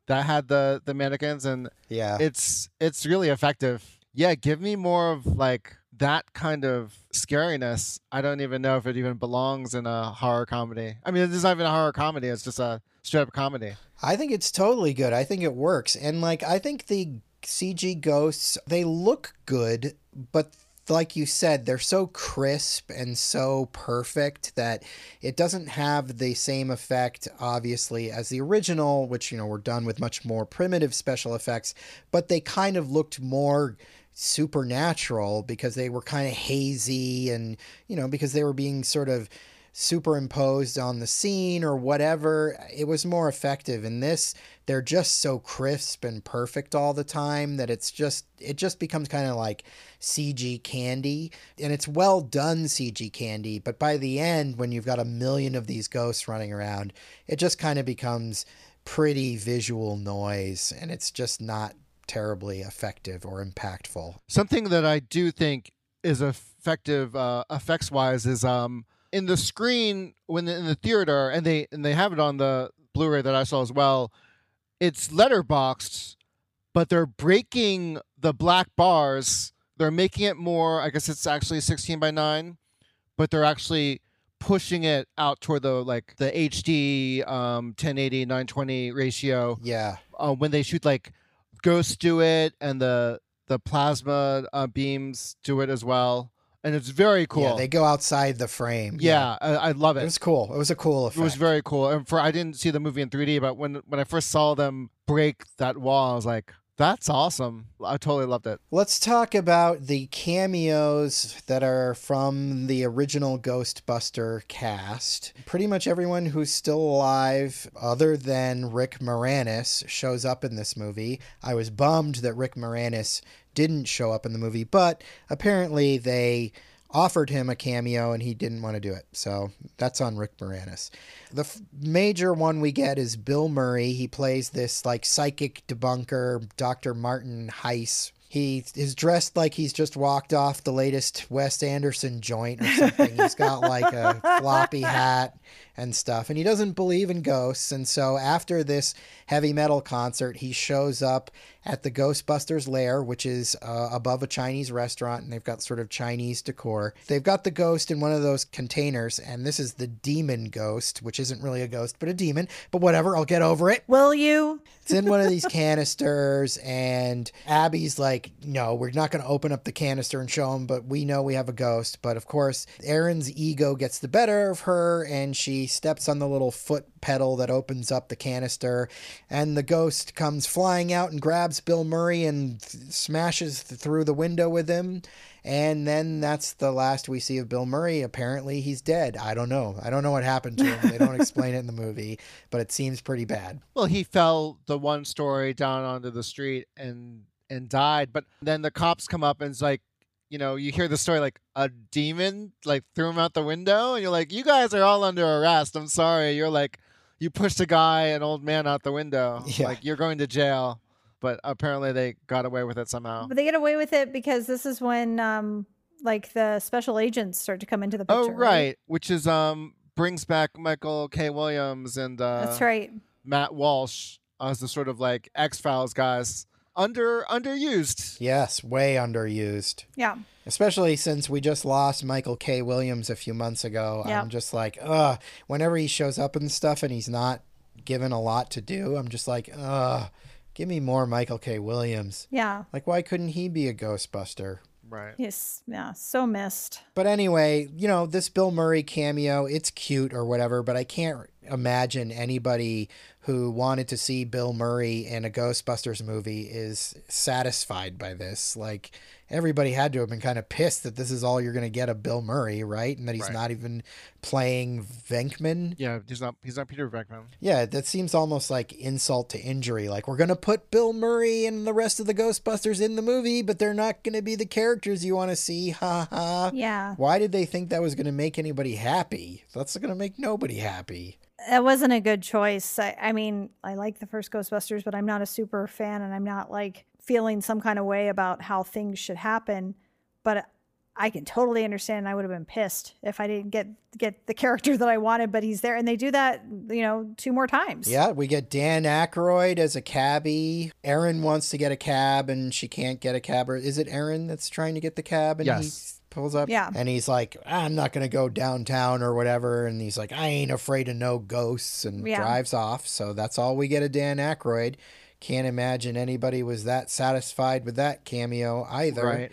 that had the the mannequins, and yeah, it's it's really effective. Yeah, give me more of like that kind of scariness. I don't even know if it even belongs in a horror comedy. I mean, it's not even a horror comedy; it's just a straight up comedy. I think it's totally good. I think it works, and like I think the CG ghosts they look good, but like you said, they're so crisp and so perfect that it doesn't have the same effect, obviously, as the original, which, you know, were done with much more primitive special effects, but they kind of looked more supernatural because they were kind of hazy and, you know, because they were being sort of superimposed on the scene or whatever. It was more effective. In this, they're just so crisp and perfect all the time that it's just it just becomes kind of like CG candy. And it's well done CG candy, but by the end, when you've got a million of these ghosts running around, it just kind of becomes pretty visual noise and it's just not terribly effective or impactful. Something that I do think is effective uh, effects wise is um in the screen when in the theater and they and they have it on the Blu-ray that I saw as well. It's letterboxed, but they're breaking the black bars. They're making it more. I guess it's actually 16 by 9, but they're actually pushing it out toward the like the HD um 1080 920 ratio. Yeah. Uh, when they shoot like Ghosts do it and the the plasma uh, beams do it as well and it's very cool. Yeah, they go outside the frame. Yeah, yeah. I, I, love it. It was cool. It was a cool effect. It was very cool. And for I didn't see the movie in 3D, but when when I first saw them break that wall, I was like, that's awesome. I totally loved it. Let's talk about the cameos that are from the original Ghostbuster cast. Pretty much everyone who's still alive, other than Rick Moranis, shows up in this movie. I was bummed that Rick Moranis didn't show up in the movie, but apparently they offered him a cameo and he didn't want to do it. So that's on Rick Moranis. The f- major one we get is Bill Murray. He plays this like psychic debunker, Dr. Martin Heiss. He is dressed like he's just walked off the latest Wes Anderson joint or something. he's got like a floppy hat and stuff. And he doesn't believe in ghosts. And so after this heavy metal concert, he shows up at the Ghostbusters lair, which is uh, above a Chinese restaurant, and they've got sort of Chinese decor. They've got the ghost in one of those containers, and this is the demon ghost, which isn't really a ghost, but a demon. But whatever, I'll get over it. Will you? It's in one of these canisters, and Abby's like, No, we're not going to open up the canister and show him, but we know we have a ghost. But of course, Erin's ego gets the better of her, and she he steps on the little foot pedal that opens up the canister, and the ghost comes flying out and grabs Bill Murray and th- smashes th- through the window with him. And then that's the last we see of Bill Murray. Apparently, he's dead. I don't know. I don't know what happened to him. They don't explain it in the movie, but it seems pretty bad. Well, he fell the one story down onto the street and and died. But then the cops come up and it's like, you know, you hear the story like a demon like threw him out the window, and you're like, you guys are all under arrest. I'm sorry. You're like, you pushed a guy, an old man, out the window. Yeah. Like you're going to jail. But apparently they got away with it somehow. But they get away with it because this is when um like the special agents start to come into the picture. Oh picture. right, which is um brings back Michael K. Williams and uh, That's right. Matt Walsh as the sort of like X Files guys. Under underused. Yes, way underused. Yeah. Especially since we just lost Michael K. Williams a few months ago. Yep. I'm just like, ugh. Whenever he shows up and stuff and he's not given a lot to do, I'm just like, ugh. Give me more Michael K. Williams. Yeah. Like, why couldn't he be a Ghostbuster? Right. Yes. Yeah. So missed. But anyway, you know, this Bill Murray cameo, it's cute or whatever, but I can't imagine anybody who wanted to see Bill Murray in a Ghostbusters movie is satisfied by this. Like, everybody had to have been kind of pissed that this is all you're going to get of Bill Murray, right? And that he's Right. not even playing Venkman. Yeah, he's not he's not Peter Venkman. Yeah, that seems almost like insult to injury. Like, we're going to put Bill Murray and the rest of the Ghostbusters in the movie, but they're not going to be the characters you want to see. Ha ha. Yeah. Why did they think that was going to make anybody happy? That's going to make nobody happy. That wasn't a good choice. I, I mean, I like the first Ghostbusters, but I'm not a super fan and I'm not like feeling some kind of way about how things should happen. But I can totally understand. I would have been pissed if I didn't get get the character that I wanted, but he's there, and they do that, you know, two more times. Yeah, we get Dan Aykroyd as a cabbie. Erin wants to get a cab and she can't get a cab. Or is it Erin that's trying to get the cab and Yes. He pulls up? Yeah. And he's like, I'm not going to go downtown or whatever. And he's like, I ain't afraid of no ghosts and Yeah. drives off. So that's all we get of Dan Aykroyd. Can't imagine anybody was that satisfied with that cameo either. Right.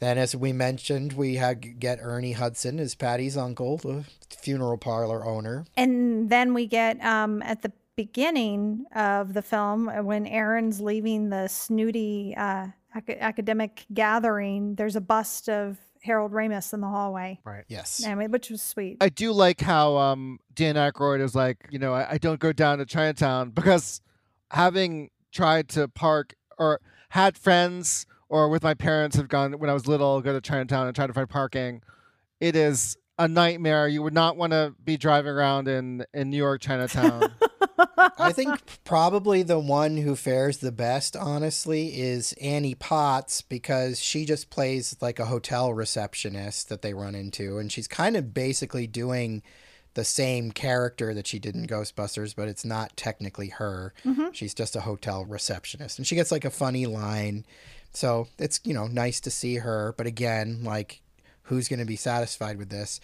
Then, as we mentioned, we had get Ernie Hudson as Patty's uncle, the funeral parlor owner. And then we get um, at the beginning of the film uh, when Erin's leaving the snooty uh, ac- academic gathering. There's a bust of Harold Ramis in the hallway, Right. Yes. I mean, which was sweet. I do like how um Dan Aykroyd is like, you know, I, I don't go down to Chinatown because having tried to park or had friends or with my parents have gone when I was little, go to Chinatown and try to find parking. It is a nightmare. You would not want to be driving around in in New York Chinatown. I think probably the one who fares the best, honestly, is Annie Potts because she just plays like a hotel receptionist that they run into. And she's kind of basically doing the same character that she did in Ghostbusters, but it's not technically her. Mm-hmm. She's just a hotel receptionist. And she gets like a funny line. So it's, you know, nice to see her. But again, like, who's going to be satisfied with this?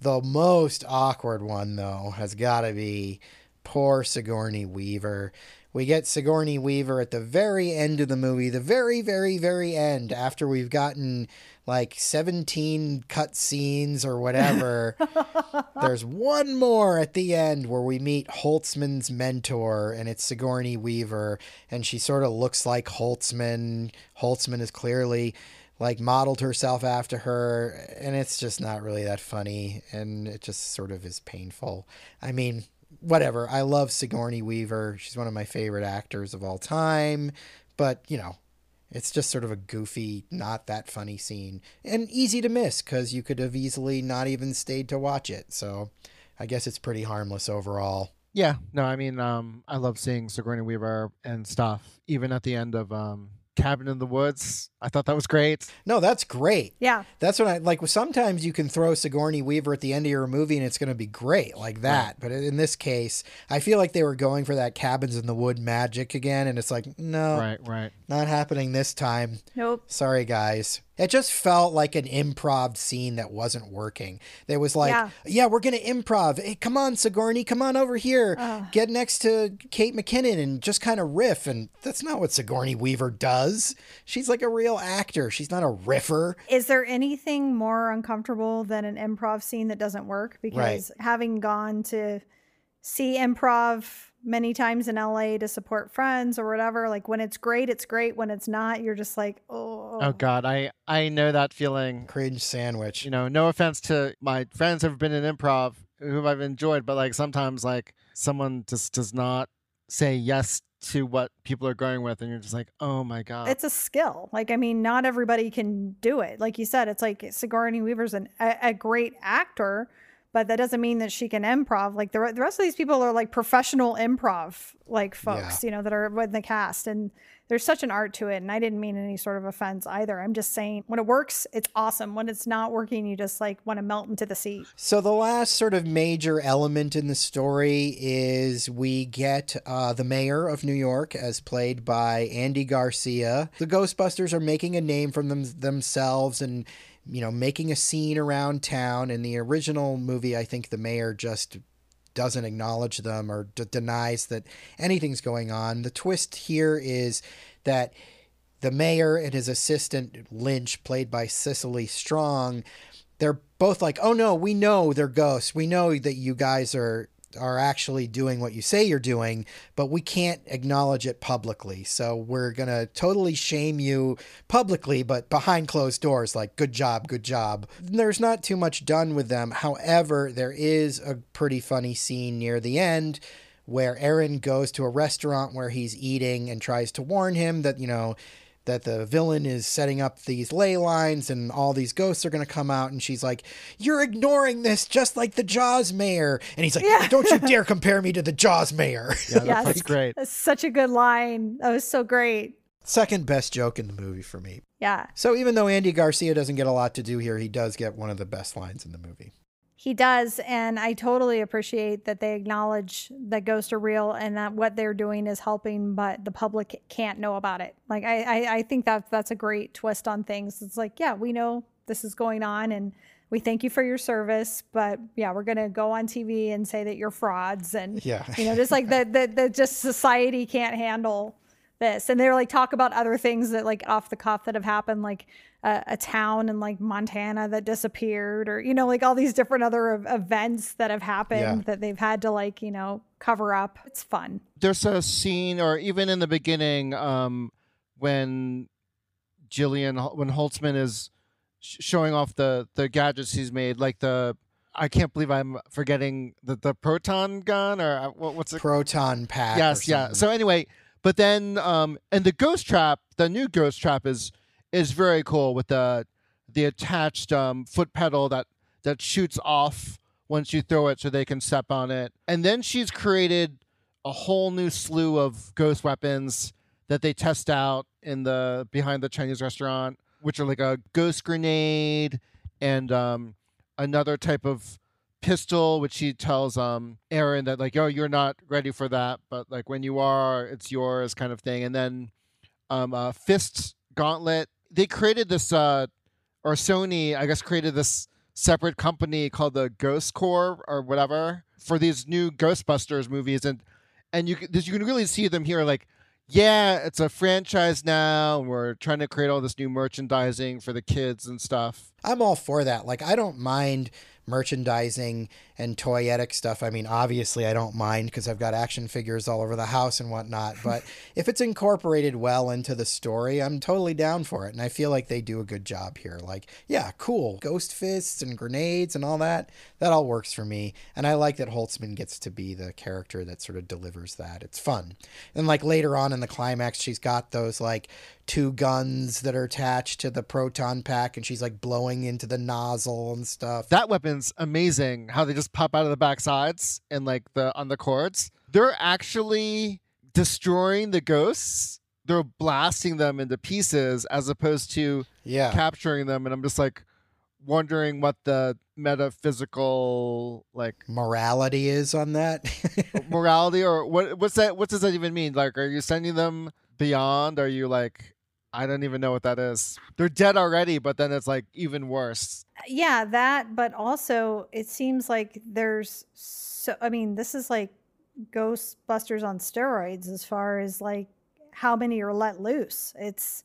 The most awkward one, though, has got to be poor Sigourney Weaver. We get Sigourney Weaver at the very end of the movie, the very, very, very end, after we've gotten like 17 cut scenes or whatever. There's one more at the end where we meet Holtzman's mentor, and it's Sigourney Weaver, and she sort of looks like Holtzman. Holtzman is clearly like modeled herself after her, and it's just not really that funny, and it just sort of is painful. I mean, whatever. I love Sigourney Weaver. She's one of my favorite actors of all time, but you know, it's just sort of a goofy, not that funny scene and easy to miss because you could have easily not even stayed to watch it. So I guess it's pretty harmless overall. yeah, no, I mean, um, I love seeing Sigourney Weaver and stuff. Even at the end of um, Cabin in the Woods, I thought that was great. No, that's great. yeah. That's what I like. Sometimes you can throw Sigourney Weaver at the end of your movie and it's going to be great like that. But in this case, I feel like they were going for that cabins in the wood magic again. And it's like, no, Right, right. not happening this time. Nope. Sorry, guys. It just felt like an improv scene that wasn't working. There was like, yeah, Yeah. we're going to improv. Hey, come on, Sigourney, come on over here. Ugh. Get next to Kate McKinnon and just kind of riff. And that's not what Sigourney Weaver does. She's like a real actor. She's not a riffer. Is there anything more uncomfortable than an improv scene that doesn't work? Because having gone to see improv many times in LA to support friends or whatever, like when it's great, it's great. When it's not, you're just like, oh. Oh God, I I know that feeling. Cringe sandwich. You know, no offense to my friends who've been in improv who I've enjoyed, but like sometimes like someone just does not say yes to what people are going with, and you're just like, oh my God. It's a skill. Like, I mean, not everybody can do it. Like you said, it's like Sigourney Weaver's an, a, a great actor, but that doesn't mean that she can improv. Like the, the rest of these people are like professional improv, like folks, you know, that are with the cast. And there's such an art to it. And I didn't mean any sort of offense either. I'm just saying when it works, it's awesome. When it's not working, you just like want to melt into the seat. So the last sort of major element in the story is we get uh, the mayor of New York, as played by Andy Garcia. The Ghostbusters are making a name for them themselves and you know making a scene around town. In the original movie, I think the mayor just doesn't acknowledge them or d- denies that anything's going on. The twist here is that the mayor and his assistant Lynch, played by Cecily Strong, they're both like, "Oh no, we know they're ghosts. We know that you guys are are actually doing what you say you're doing, but we can't acknowledge it publicly. So we're going to totally shame you publicly, but behind closed doors like good job, good job." There's not too much done with them. However, there is a pretty funny scene near the end where Erin goes to a restaurant where he's eating and tries to warn him that, you know, that the villain is setting up these ley lines and all these ghosts are going to come out and she's like you're ignoring this just like the jaws mayor and he's like Yeah. don't you dare compare me to the jaws mayor yeah, that Yes. part's great. That's such a good line. That was so great. second best joke in the movie for me Yeah. so even though andy garcia doesn't get a lot to do here he does get one of the best lines in the movie He does, and I totally appreciate that they acknowledge that ghosts are real and that what they're doing is helping, but the public can't know about it. Like I, I, I think that that's a great twist on things. It's like, yeah, we know this is going on, and we thank you for your service, but yeah, we're gonna go on TV and say that you're frauds, and Yeah. you know, just like that, that, that just society can't handle this, and they're like talk about other things that like off the cuff that have happened, like a, a town in like Montana that disappeared, or you know, like all these different other events that have happened Yeah. that they've had to like you know cover up. It's fun. there's a scene, or even in the beginning, um, when Jillian, when Holtzman is sh- showing off the the gadgets he's made, like the, I can't believe I'm forgetting the the proton gun, or uh, what, what's it? proton pack yes, yeah. So anyway, but then, um, and the ghost trap, the new ghost trap is is very cool with the the attached um foot pedal that that shoots off once you throw it, so they can step on it, and then she's created a whole new slew of ghost weapons that they test out in the behind the Chinese restaurant, which are like a ghost grenade and um, another type of pistol, which she tells um Erin that like, oh, you're not ready for that, but like when you are, it's yours, kind of thing. And then um, uh, fist gauntlet. They created this, uh, or Sony, I guess, created this separate company called the Ghost Corps or whatever for these new Ghostbusters movies, and and you you can really see them here, like. Yeah, it's a franchise now. We're trying to create all this new merchandising for the kids and stuff. I'm all for that. Like, I don't mind merchandising and toyetic stuff. I mean, obviously, I don't mind because I've got action figures all over the house and whatnot. But if it's incorporated well into the story, I'm totally down for it. And I feel like they do a good job here. Like, yeah, cool. Ghost fists and grenades and all that. That all works for me. And I like that Holtzman gets to be the character that sort of delivers that. It's fun. And like later on in the climax, she's got those like two guns that are attached to the proton pack and she's like blowing into the nozzle and stuff. that weapon's amazing how they just pop out of the back sides and like the on the cords they're actually destroying the ghosts they're blasting them into pieces as opposed to Yeah. capturing them and i'm just like wondering what the metaphysical like morality is on that. morality or what what's that what does that even mean like are you sending them beyond are you like I don't even know what that is. They're dead already, but then it's like even worse. Uh, yeah, that, but also it seems like there's so, I mean, this is like Ghostbusters on steroids as far as like how many are let loose. It's,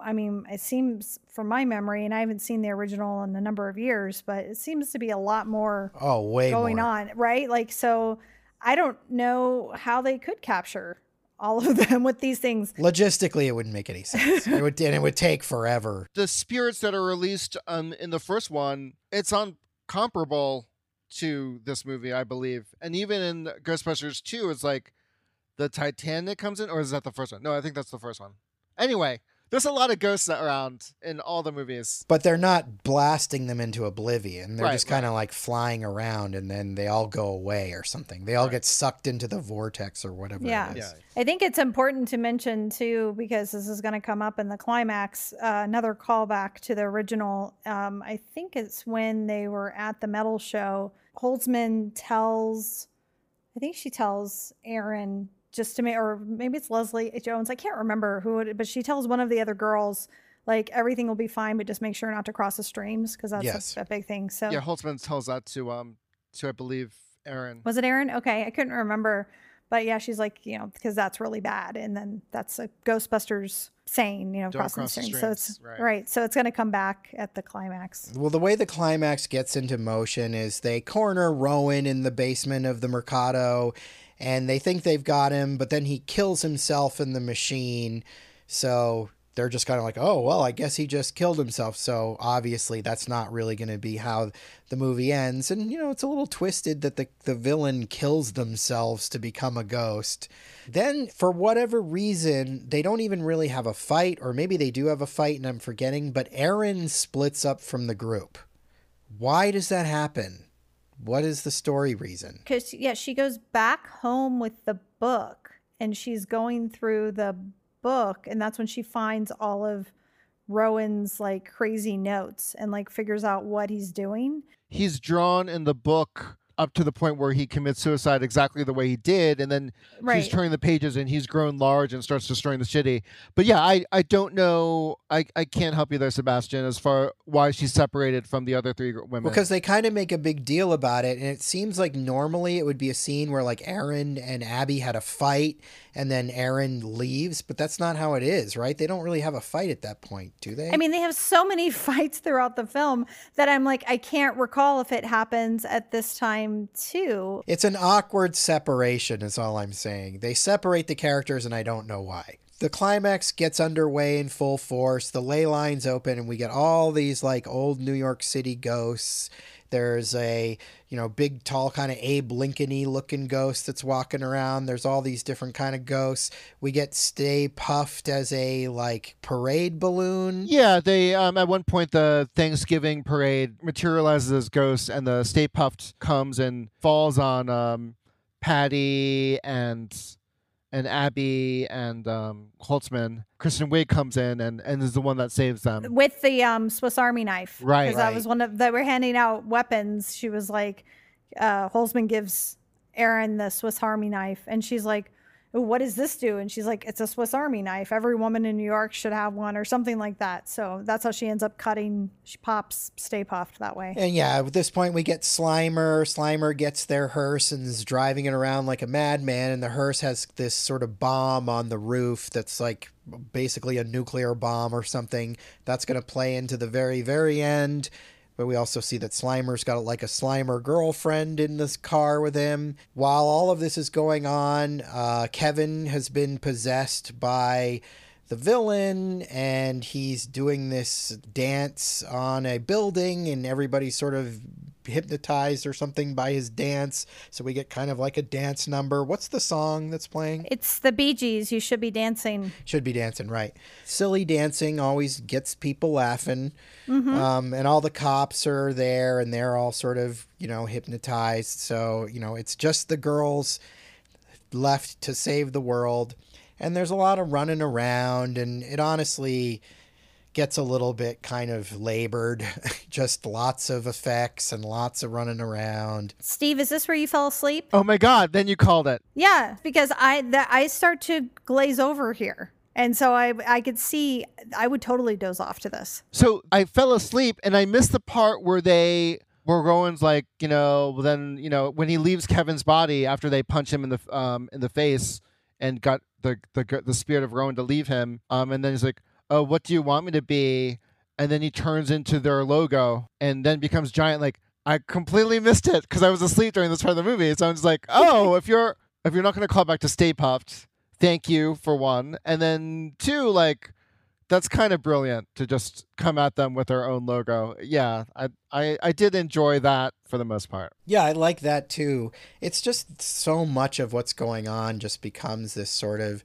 I mean, it seems from my memory, and I haven't seen the original in a number of years, but it seems to be a lot more Oh, way going more. on, right? Like, so I don't know how they could capture all of them with these things. Logistically, it wouldn't make any sense. it would, and it would take forever. The spirits that are released um in the first one, it's on comparable to this movie, I believe. And even in Ghostbusters 2, it's like the Titanic comes in, or is that the first one? No, I think that's the first one. Anyway, there's a lot of ghosts around in all the movies. But they're not blasting them into oblivion. They're Right, just kind of like flying around and then they all go away or something. They all get sucked into the vortex or whatever Yeah. it is. Yeah. I think it's important to mention too, because this is going to come up in the climax. Uh, another callback to the original. Um, I think it's when they were at the metal show. Holtzman tells, I think she tells Erin just to make, or maybe it's Leslie Jones. I can't remember who it, but she tells one of the other girls like everything will be fine, but just make sure not to cross the streams because that's Yes. a, a big thing. So Yeah, Holtzman tells that to um to I believe Erin. was it Erin? Okay, I couldn't remember. But yeah, she's like, you know, because that's really bad. And then that's a Ghostbusters saying, you know, Don't crossing the cross the streams. So it's right. right. So it's going to come back at the climax. Well, the way the climax gets into motion is they corner Rowan in the basement of the Mercado and they think they've got him, but then he kills himself in the machine. So they're just kind of like, oh, well, I guess he just killed himself. So obviously that's not really going to be how the movie ends. And, you know, it's a little twisted that the, the villain kills themselves to become a ghost. Then, for whatever reason, they don't even really have a fight, or maybe they do have a fight and I'm forgetting, but Erin splits up from the group. Why does that happen? What is the story reason? Because, yeah, she goes back home with the book and she's going through the book. And that's when she finds all of Rowan's like crazy notes and like figures out what he's doing. He's drawn in the book up to the point where he commits suicide exactly the way he did, and then Right. he's turning the pages and he's grown large and starts destroying the city. But yeah, I, I don't know. I, I can't help you there, Sebastian, as far why she's separated from the other three gr- women. Because they kind of make a big deal about it, and it seems like normally it would be a scene where like Erin and Abby had a fight, and then Erin leaves, but that's not how it is, right? They don't really have a fight at that point, do they? I mean, they have so many fights throughout the film that I'm like, I can't recall if it happens at this time too. It's an awkward separation, is all I'm saying. They separate the characters, and I don't know why. The climax gets underway in full force. The ley lines open, and we get all these like old New York City ghosts. There's a you know big, tall, kind of Abe Lincoln-y looking ghost that's walking around. There's all these different kind of ghosts. We get Stay Puft as a like parade balloon. Yeah, they um at one point the Thanksgiving parade materializes as ghosts, and the Stay Puft comes and falls on um Patty and and Abby and um Holtzman. Kristen Wiig comes in and and is the one that saves them. with the um Swiss Army knife. Right. Because that was one of they were handing out weapons. She was like, uh Holtzman gives Erin the Swiss Army knife and she's like, "Ooh, what does this do? And she's like, It's a Swiss Army knife. Every woman in New York should have one or something like that. So that's how she ends up cutting she pops Stay Puft that way. And yeah, at this point we get Slimer. Slimer gets their hearse and is driving it around like a madman. And the hearse has this sort of bomb on the roof that's like basically a nuclear bomb or something. That's going to play into the very, very end. But we also see that Slimer's got like a Slimer girlfriend in this car with him. While all of this is going on, uh, Kevin has been possessed by the villain and he's doing this dance on a building and everybody's sort of hypnotized or something by his dance. So we get kind of like a dance number. What's the song that's playing? It's the Bee Gees. You should be dancing. should be dancing right. Silly dancing always gets people laughing. Um, and all the cops are there and they're all sort of you know hypnotized. So you know it's just the girls left to save the world. And there's a lot of running around and it honestly gets a little bit kind of labored just lots of effects and lots of running around Steve, is this where you fell asleep? Oh my god, then you called it. Yeah, because I that I start to glaze over here. And so I I could see I would totally doze off to this. So I fell asleep and I missed the part where they where Rowan's like, you know, then you know when he leaves Kevin's body after they punch him in the um in the face and got the the the spirit of Rowan to leave him. Um, and then he's like, oh, what do you want me to be? And then he turns into their logo and then becomes giant. Like I completely missed it because I was asleep during this part of the movie. So I'm just like, oh, if you're if you're not going to call back to Stay Puft, thank you for one, and then two, like that's kind of brilliant to just come at them with their own logo. Yeah, I, I I did enjoy that for the most part. Yeah, I like that too. It's just so much of what's going on just becomes this sort of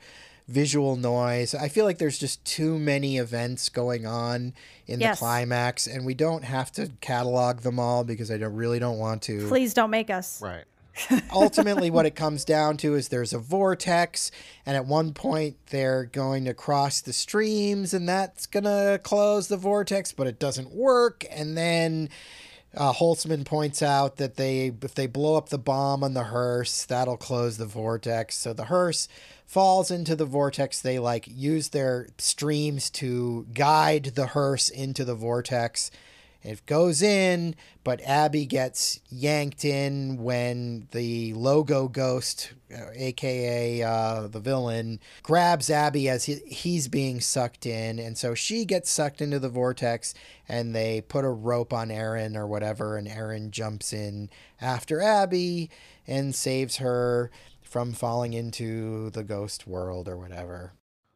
visual noise. I feel like there's just too many events going on in Yes. the climax, and we don't have to catalog them all because I don't, really don't want to. Please don't make us. Right. Ultimately, what it comes down to is there's a vortex, and at one point they're going to cross the streams, and that's gonna close the vortex, but it doesn't work. And then uh, Holtzman points out that they, if they blow up the bomb on the hearse, that'll close the vortex. So the hearse falls into the vortex. They like use their streams to guide the hearse into the vortex. It goes in, but Abby gets yanked in when the logo ghost, uh, aka uh, the villain, grabs Abby as he, he's being sucked in. And so she gets sucked into the vortex, and they put a rope on Erin or whatever, and Erin jumps in after Abby and saves her from falling into the ghost world or whatever.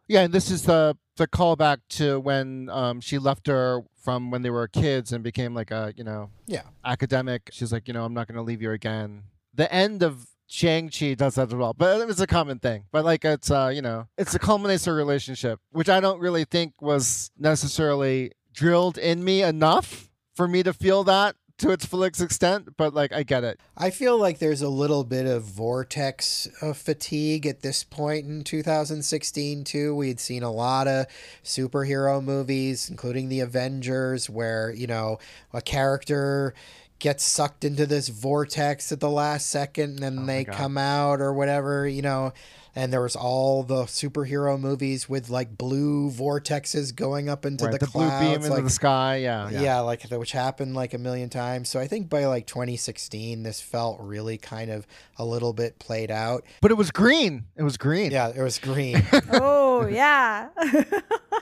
Yeah, and this is the the callback to when um, she left her from when they were kids and became like a you know Yeah. academic. She's like, you know, I'm not going to leave you again. The end of Shang Chi does that as well, but it's a common thing. But like, it's uh, you know, it's a culmination of a relationship, which I don't really think was necessarily drilled in me enough for me to feel that to its full extent. But like, I get it. I feel like there's a little bit of vortex uh, fatigue at this point in 2016 too. We had seen a lot of superhero movies, including the Avengers, where you know a character gets sucked into this vortex at the last second and then Oh they God. come out or whatever, you know. And there was all the superhero movies with like blue vortexes going up into Right, the, the, blue clouds, beam into like the sky. Yeah, yeah. yeah. like that, which happened like a million times. So I think by like 2016, this felt really kind of a little bit played out. But it was green. It was green. Yeah, it was green. oh yeah.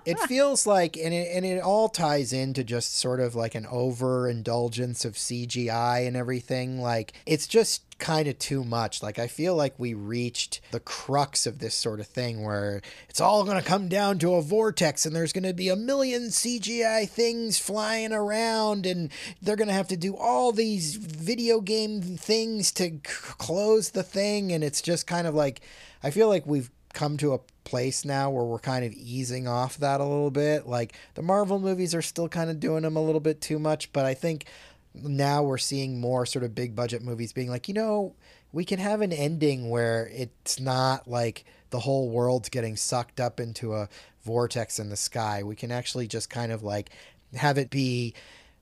it feels like, and it, and it all ties into just sort of like an overindulgence of CGI and everything. Like it's just kind of too much. Like I feel like we reached the crux of this sort of thing where it's all going to come down to a vortex and there's going to be a million CGI things flying around and they're going to have to do all these video game things to c- close the thing and it's just kind of like I feel like we've come to a place now where we're kind of easing off that a little bit. Like the Marvel movies are still kind of doing them a little bit too much, but I think now we're seeing more sort of big budget movies being like, you know, we can have an ending where it's not like the whole world's getting sucked up into a vortex in the sky. We can actually just kind of like have it be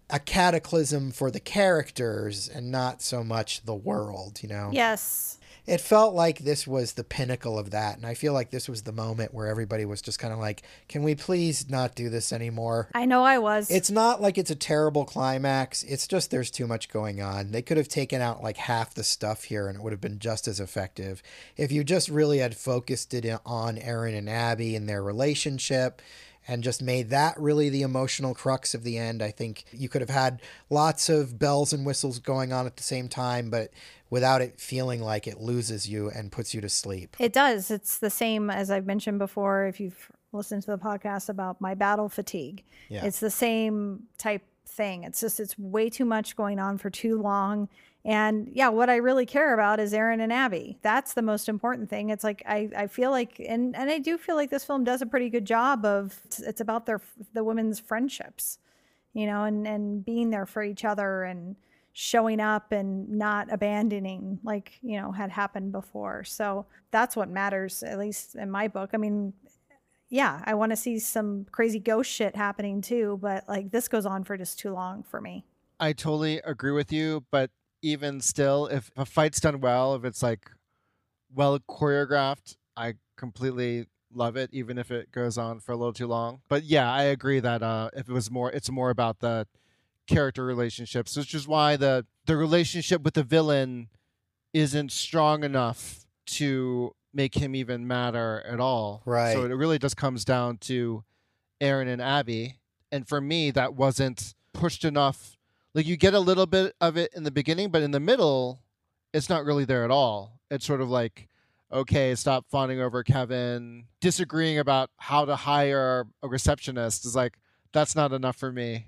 a cataclysm for the characters and not so much the world, you know? yes. It felt like this was the pinnacle of that and i feel like this was the moment where everybody was just kind of like can we please not do this anymore? I know I was. it's not like it's a terrible climax it's just there's too much going on. They could have taken out like half the stuff here and it would have been just as effective. If you just really had focused it on erin and abby and their relationship and just made that really the emotional crux of the end. I think you could have had lots of bells and whistles going on at the same time, but without it feeling like it loses you and puts you to sleep. It does. It's the same as I've mentioned before. If you've listened to the podcast about my battle fatigue, Yeah. it's the same type thing. It's just, it's way too much going on for too long. And yeah, what I really care about is Erin and Abby. That's the most important thing. It's like, I, I feel like, and, and I do feel like this film does a pretty good job of, it's, about their, the women's friendships, you know, and, and being there for each other and, showing up and not abandoning like you know had happened before so that's what matters at least in my book i mean yeah i want to see some crazy ghost shit happening too but like this goes on for just too long for me I totally agree with you, but even still, if a fight's done well, if it's like well choreographed, I completely love it, even if it goes on for a little too long. But yeah, I agree that uh, if it was more, it's more about the character relationships, which is why the the relationship with the villain isn't strong enough to make him even matter at all. Right. So it really just comes down to Erin and Abby, and for me, that wasn't pushed enough. Like you get a little bit of it in the beginning, but in the middle, it's not really there at all. It's sort of like, okay, stop fawning over Kevin, disagreeing about how to hire a receptionist is like, that's not enough for me.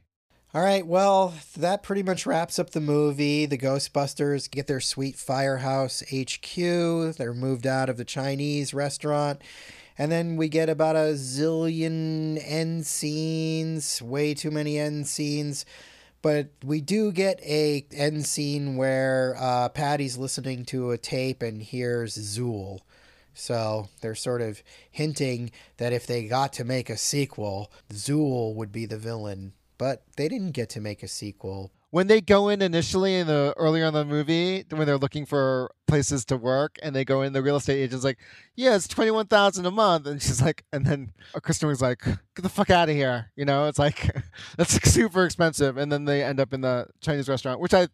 All right, well, that pretty much wraps up the movie. The Ghostbusters get their sweet firehouse HQ. They're moved out of the Chinese restaurant. And then we get about a zillion end scenes, way too many end scenes. But we do get a end scene where uh, Patty's listening to a tape and hears Zuul. So they're sort of hinting that if they got to make a sequel, Zuul would be the villain but they didn't get to make a sequel. When they go in initially in the earlier in the movie, when they're looking for places to work, and they go in, the real estate agent's like, "Yeah, it's twenty one thousand a month," and she's like, and then Kristen was like, "Get the fuck out of here!" You know, it's like that's super expensive, and then they end up in the Chinese restaurant, which I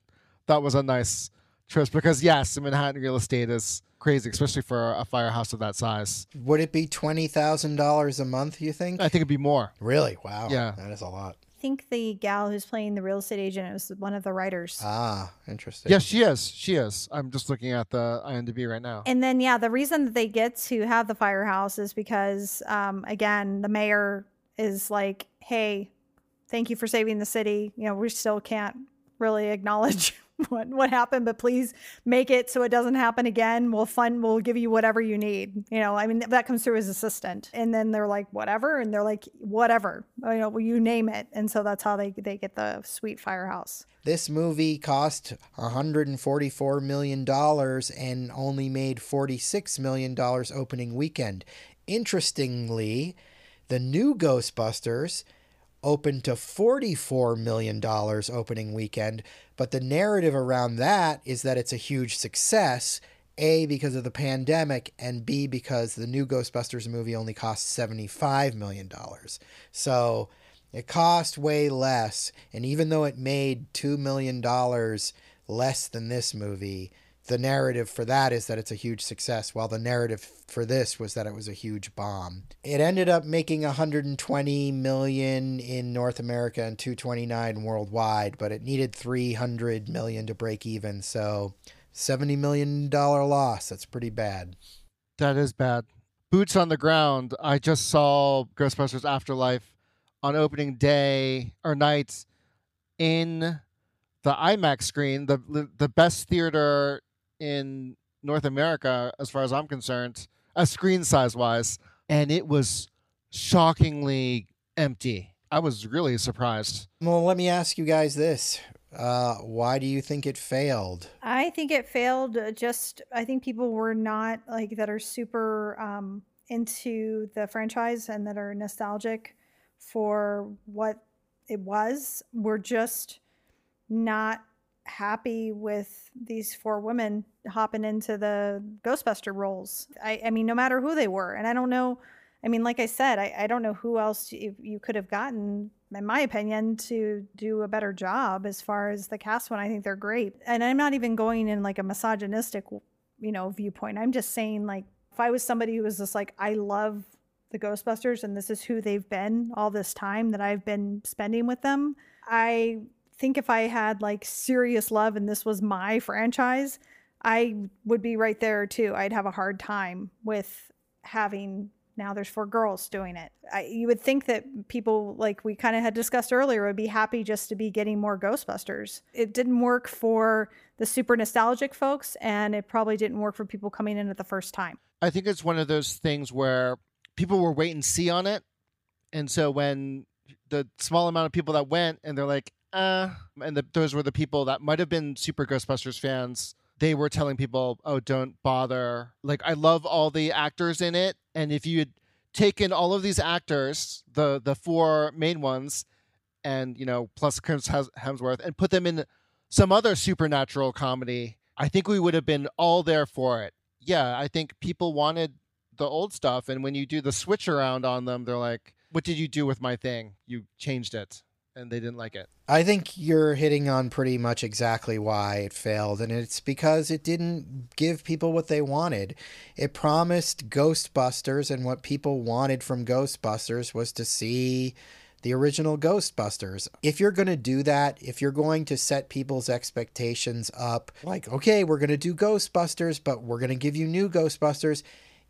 thought was a nice choice because yes, Manhattan real estate is crazy, especially for a firehouse of that size. Would it be twenty thousand dollars a month? You think? I think it'd be more. Really? Wow. Yeah. that is a lot. Think the gal who's playing the real estate agent was one of the writers. Ah, interesting. Yes, she is. She is. I'm just looking at the IMDb right now. And then, yeah, the reason that they get to have the firehouse is because, um, again, the mayor is like, hey, thank you for saving the city. You know, we still can't really acknowledge what, what happened, but please make it so it doesn't happen again. We'll fund, we'll give you whatever you need. You know, I mean, that comes through his assistant. And then they're like, whatever. And they're like, whatever, you know, well, you name it. And so that's how they, they get the sweet firehouse. This movie cost $144 million and only made $46 million opening weekend. Interestingly, the new Ghostbusters opened to $44 million opening weekend, but the narrative around that is that it's a huge success. A, because of the pandemic, and B, because the new Ghostbusters movie only cost $75 million. So it cost way less. And even though it made $2 million less than this movie, the narrative for that is that it's a huge success, while the narrative for this was that it was a huge bomb. It ended up making 120 million in North America and 229 worldwide, but it needed 300 million to break even. So, 70 million dollar loss. That's pretty bad. That is bad. Boots on the ground. I just saw Ghostbusters Afterlife on opening day or night in the IMAX screen, the the best theater in North America, as far as I'm concerned, a screen size wise, and it was shockingly empty. I was really surprised. Well, let me ask you guys this. Uh, why do you think it failed? I think it failed. uh, Just I think people were not like that are super um, into the franchise and that are nostalgic for what it was. Were just not happy with these four women hopping into the Ghostbuster roles. I, I mean, no matter who they were, and I don't know. I mean, like I said, I, I don't know who else you, you could have gotten, in my opinion, to do a better job as far as the cast one. I think they're great. And I'm not even going in like a misogynistic, you know, viewpoint. I'm just saying, like, if I was somebody who was just like, I love the Ghostbusters and this is who they've been all this time that I've been spending with them, I think if I had like serious love and this was my franchise, I would be right there too. I'd have a hard time with having now there's four girls doing it. I, you would think that people, like we kind of had discussed earlier, would be happy just to be getting more Ghostbusters. It didn't work for the super nostalgic folks, and it probably didn't work for people coming in at the first time. I think it's one of those things where people were wait and see on it. And so when the small amount of people that went and they're like, uh, and the, those were the people that might have been super Ghostbusters fans. They were telling people, "Oh, don't bother." Like, I love all the actors in it, and if you had taken all of these actors, the the four main ones, and you know, plus Chris Hemsworth, and put them in some other supernatural comedy, I think we would have been all there for it. Yeah, I think people wanted the old stuff, and when you do the switch around on them, they're like, "What did you do with my thing? You changed it." And they didn't like it. I think you're hitting on pretty much exactly why it failed, and it's because it didn't give people what they wanted. It promised Ghostbusters, and what people wanted from Ghostbusters was to see the original Ghostbusters. If you're going to do that, if you're going to set people's expectations up, like, okay, we're going to do Ghostbusters, but we're going to give you new Ghostbusters,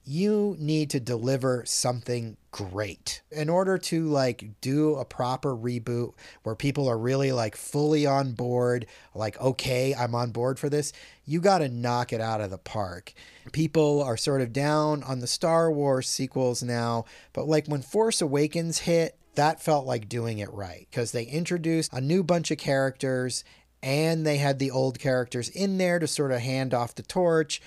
you need to deliver something great. In order to like do a proper reboot where people are really like fully on board like okay i'm on board for this you got to knock it out of the park. People are sort of down on the star wars sequels now but like when force awakens hit that felt like doing it right because they introduced a new bunch of characters and they had the old characters in there to sort of hand off the torch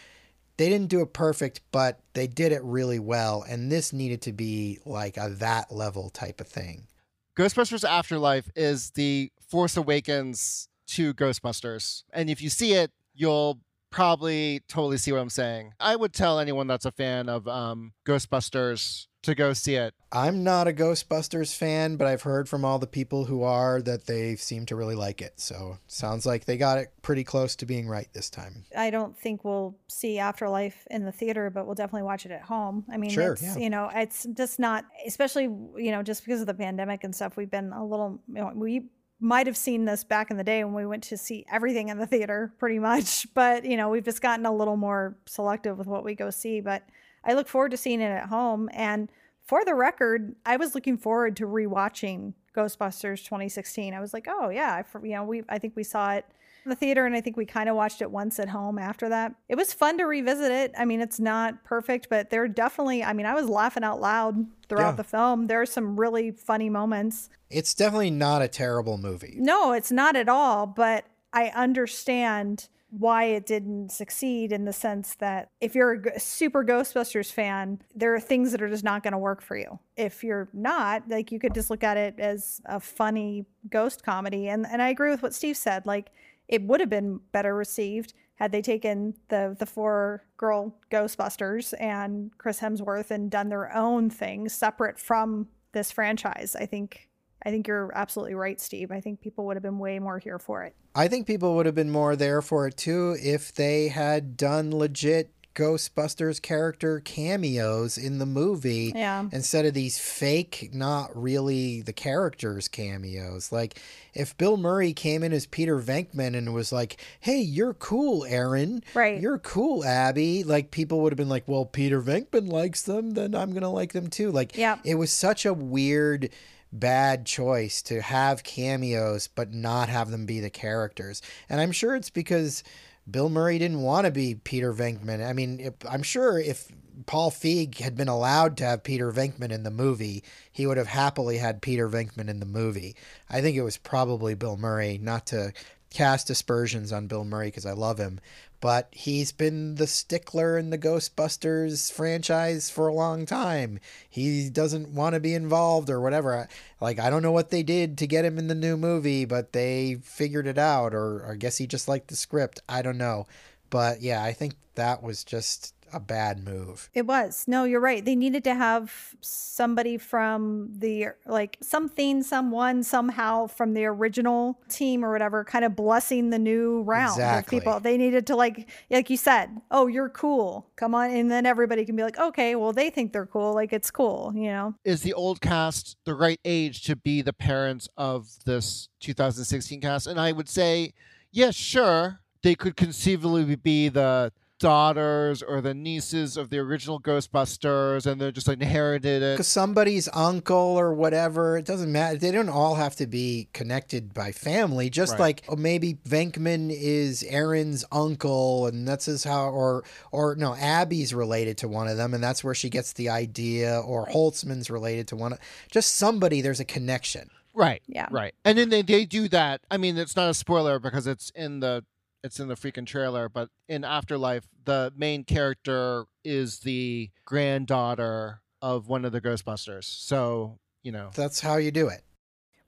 they didn't do it perfect, but they did it really well. And this needed to be like a that level type of thing. Ghostbusters Afterlife is the Force Awakens to Ghostbusters. And if you see it, you'll probably totally see what I'm saying. I would tell anyone that's a fan of um, Ghostbusters to go see it. I'm not a Ghostbusters fan, but I've heard from all the people who are that they seem to really like it. So sounds like they got it pretty close to being right this time. I don't think we'll see Afterlife in the theater, but we'll definitely watch it at home. I mean, Sure, it's, yeah. you know, it's just not, especially, you know, just because of the pandemic and stuff, we've been a little, you know, we might have seen this back in the day when we went to see everything in the theater pretty much, but, you know, we've just gotten a little more selective with what we go see. But I look forward to seeing it at home. And for the record, I was looking forward to rewatching Ghostbusters 2016. I was like, oh yeah, I, you know, we I think we saw it in the theater, and I think we kind of watched it once at home after that. It was fun to revisit it. I mean, it's not perfect, but there are definitely. I mean, I was laughing out loud throughout Yeah. the film. There are some really funny moments. It's definitely not a terrible movie. No, it's not at all, but I understand why it didn't succeed in the sense that if you're a super Ghostbusters fan, there are things that are just not going to work for you. If you're not, like you could just look at it as a funny ghost comedy. And and I agree with what Steve said. Like it would have been better received had they taken the the four girl Ghostbusters and Chris Hemsworth and done their own thing separate from this franchise. I think I think you're absolutely right, Steve. I think people would have been way more here for it. I think people would have been more there for it too if they had done legit Ghostbusters character cameos in the movie Yeah. instead of these fake, not really the characters cameos. Like if Bill Murray came in as Peter Venkman and was like, "Hey, you're cool, Erin. Right. You're cool, Abby." Like people would have been like, "Well, Peter Venkman likes them, then I'm to like them too." Like Yep. it was such a weird bad choice to have cameos but not have them be the characters. And I'm sure it's because Bill Murray didn't want to be Peter Venkman. I mean, if, I'm sure if Paul Feig had been allowed to have Peter Venkman in the movie, he would have happily had Peter Venkman in the movie. I think it was probably Bill Murray, not to cast aspersions on Bill Murray because I love him, but he's been the stickler in the Ghostbusters franchise for a long time. He doesn't want to be involved or whatever. Like, I don't know what they did to get him in the new movie, but they figured it out, or, I guess he just liked the script. I don't know. But yeah, I think that was just a bad move. It was. No, you're right. They needed to have somebody from the like something, someone, somehow from the original team or whatever, kind of blessing the new round Exactly. of people. They needed to like like you said, oh, you're cool. Come on. And then everybody can be like, okay, well, they think they're cool. Like it's cool, you know? Is the old cast the right age to be the parents of this 2016 cast? And I would say, yes, sure. They could conceivably be the daughters or the nieces of the original Ghostbusters, and they're just like inherited it. Because somebody's uncle or whatever, it doesn't matter. They don't all have to be connected by family. Just Right. like oh, maybe Venkman is Erin's uncle, and that's his how, or or no, Abby's related to one of them, and that's where she gets the idea. Or Holtzman's related to one. of Just somebody. There's a connection. Right. Yeah. Right. And then they, they do that. I mean, it's not a spoiler because it's in the it's in the freaking trailer, but in Afterlife, the main character is the granddaughter of one of the Ghostbusters. So, you know. That's how you do it.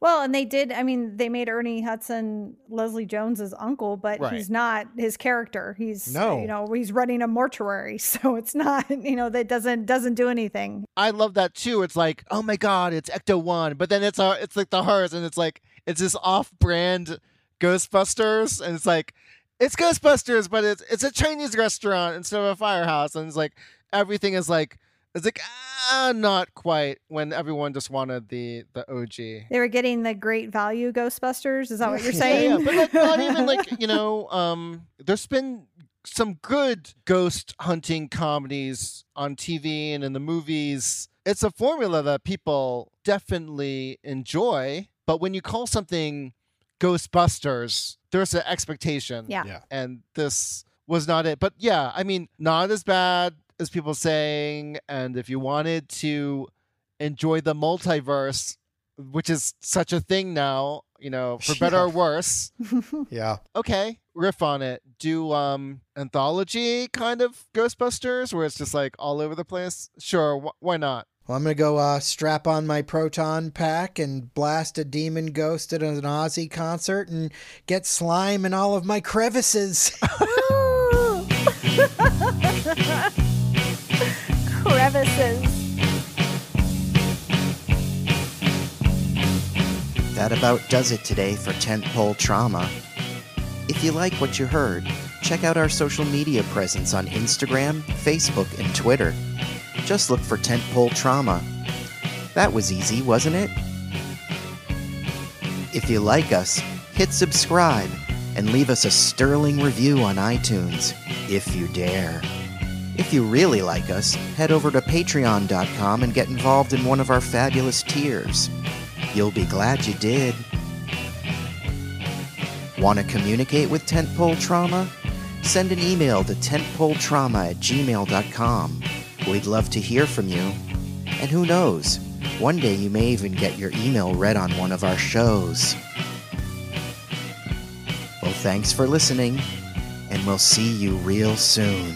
Well, and they did. I mean, they made Ernie Hudson Leslie Jones's uncle, but Right. he's not his character. He's No. you know, he's running a mortuary, so it's not you know that doesn't doesn't do anything. I love that too. It's like, oh my god, it's Ecto One, but then it's our, it's like the hers, and it's like it's this off-brand Ghostbusters, and it's like it's Ghostbusters, but it's it's a Chinese restaurant instead of a firehouse, and it's like everything is like it's like ah, not quite when everyone just wanted the the OG. They were getting the great value Ghostbusters. Is that what you're saying? Yeah, yeah, but like, not even like you know, um, there's been some good ghost hunting comedies on TV and in the movies. It's a formula that people definitely enjoy, but when you call something Ghostbusters, there's an expectation, yeah. Yeah. and this was not it. But yeah, I mean, not as bad as people saying. And if you wanted to enjoy the multiverse, which is such a thing now, you know, for better Yeah. or worse, Yeah. okay, riff on it. Do um anthology kind of Ghostbusters where it's just like all over the place. Sure, wh- why not? Well, I'm going to go uh, strap on my proton pack and blast a demon ghost at an Ozzy concert and get slime in all of my crevices. Crevices. That about does it today for Tentpole Trauma. If you like what you heard, check out our social media presence on Instagram, Facebook, and Twitter. Just look for Tentpole Trauma. That was easy, wasn't it? If you like us, hit subscribe and leave us a sterling review on iTunes, if you dare. If you really like us, head over to patreon.com and get involved in one of our fabulous tiers. You'll be glad you did. Want to communicate with Tentpole Trauma? Send an email to tentpoletrauma at gmail.com. We'd love to hear from you. And who knows, one day you may even get your email read on one of our shows. Well, thanks for listening, and we'll see you real soon.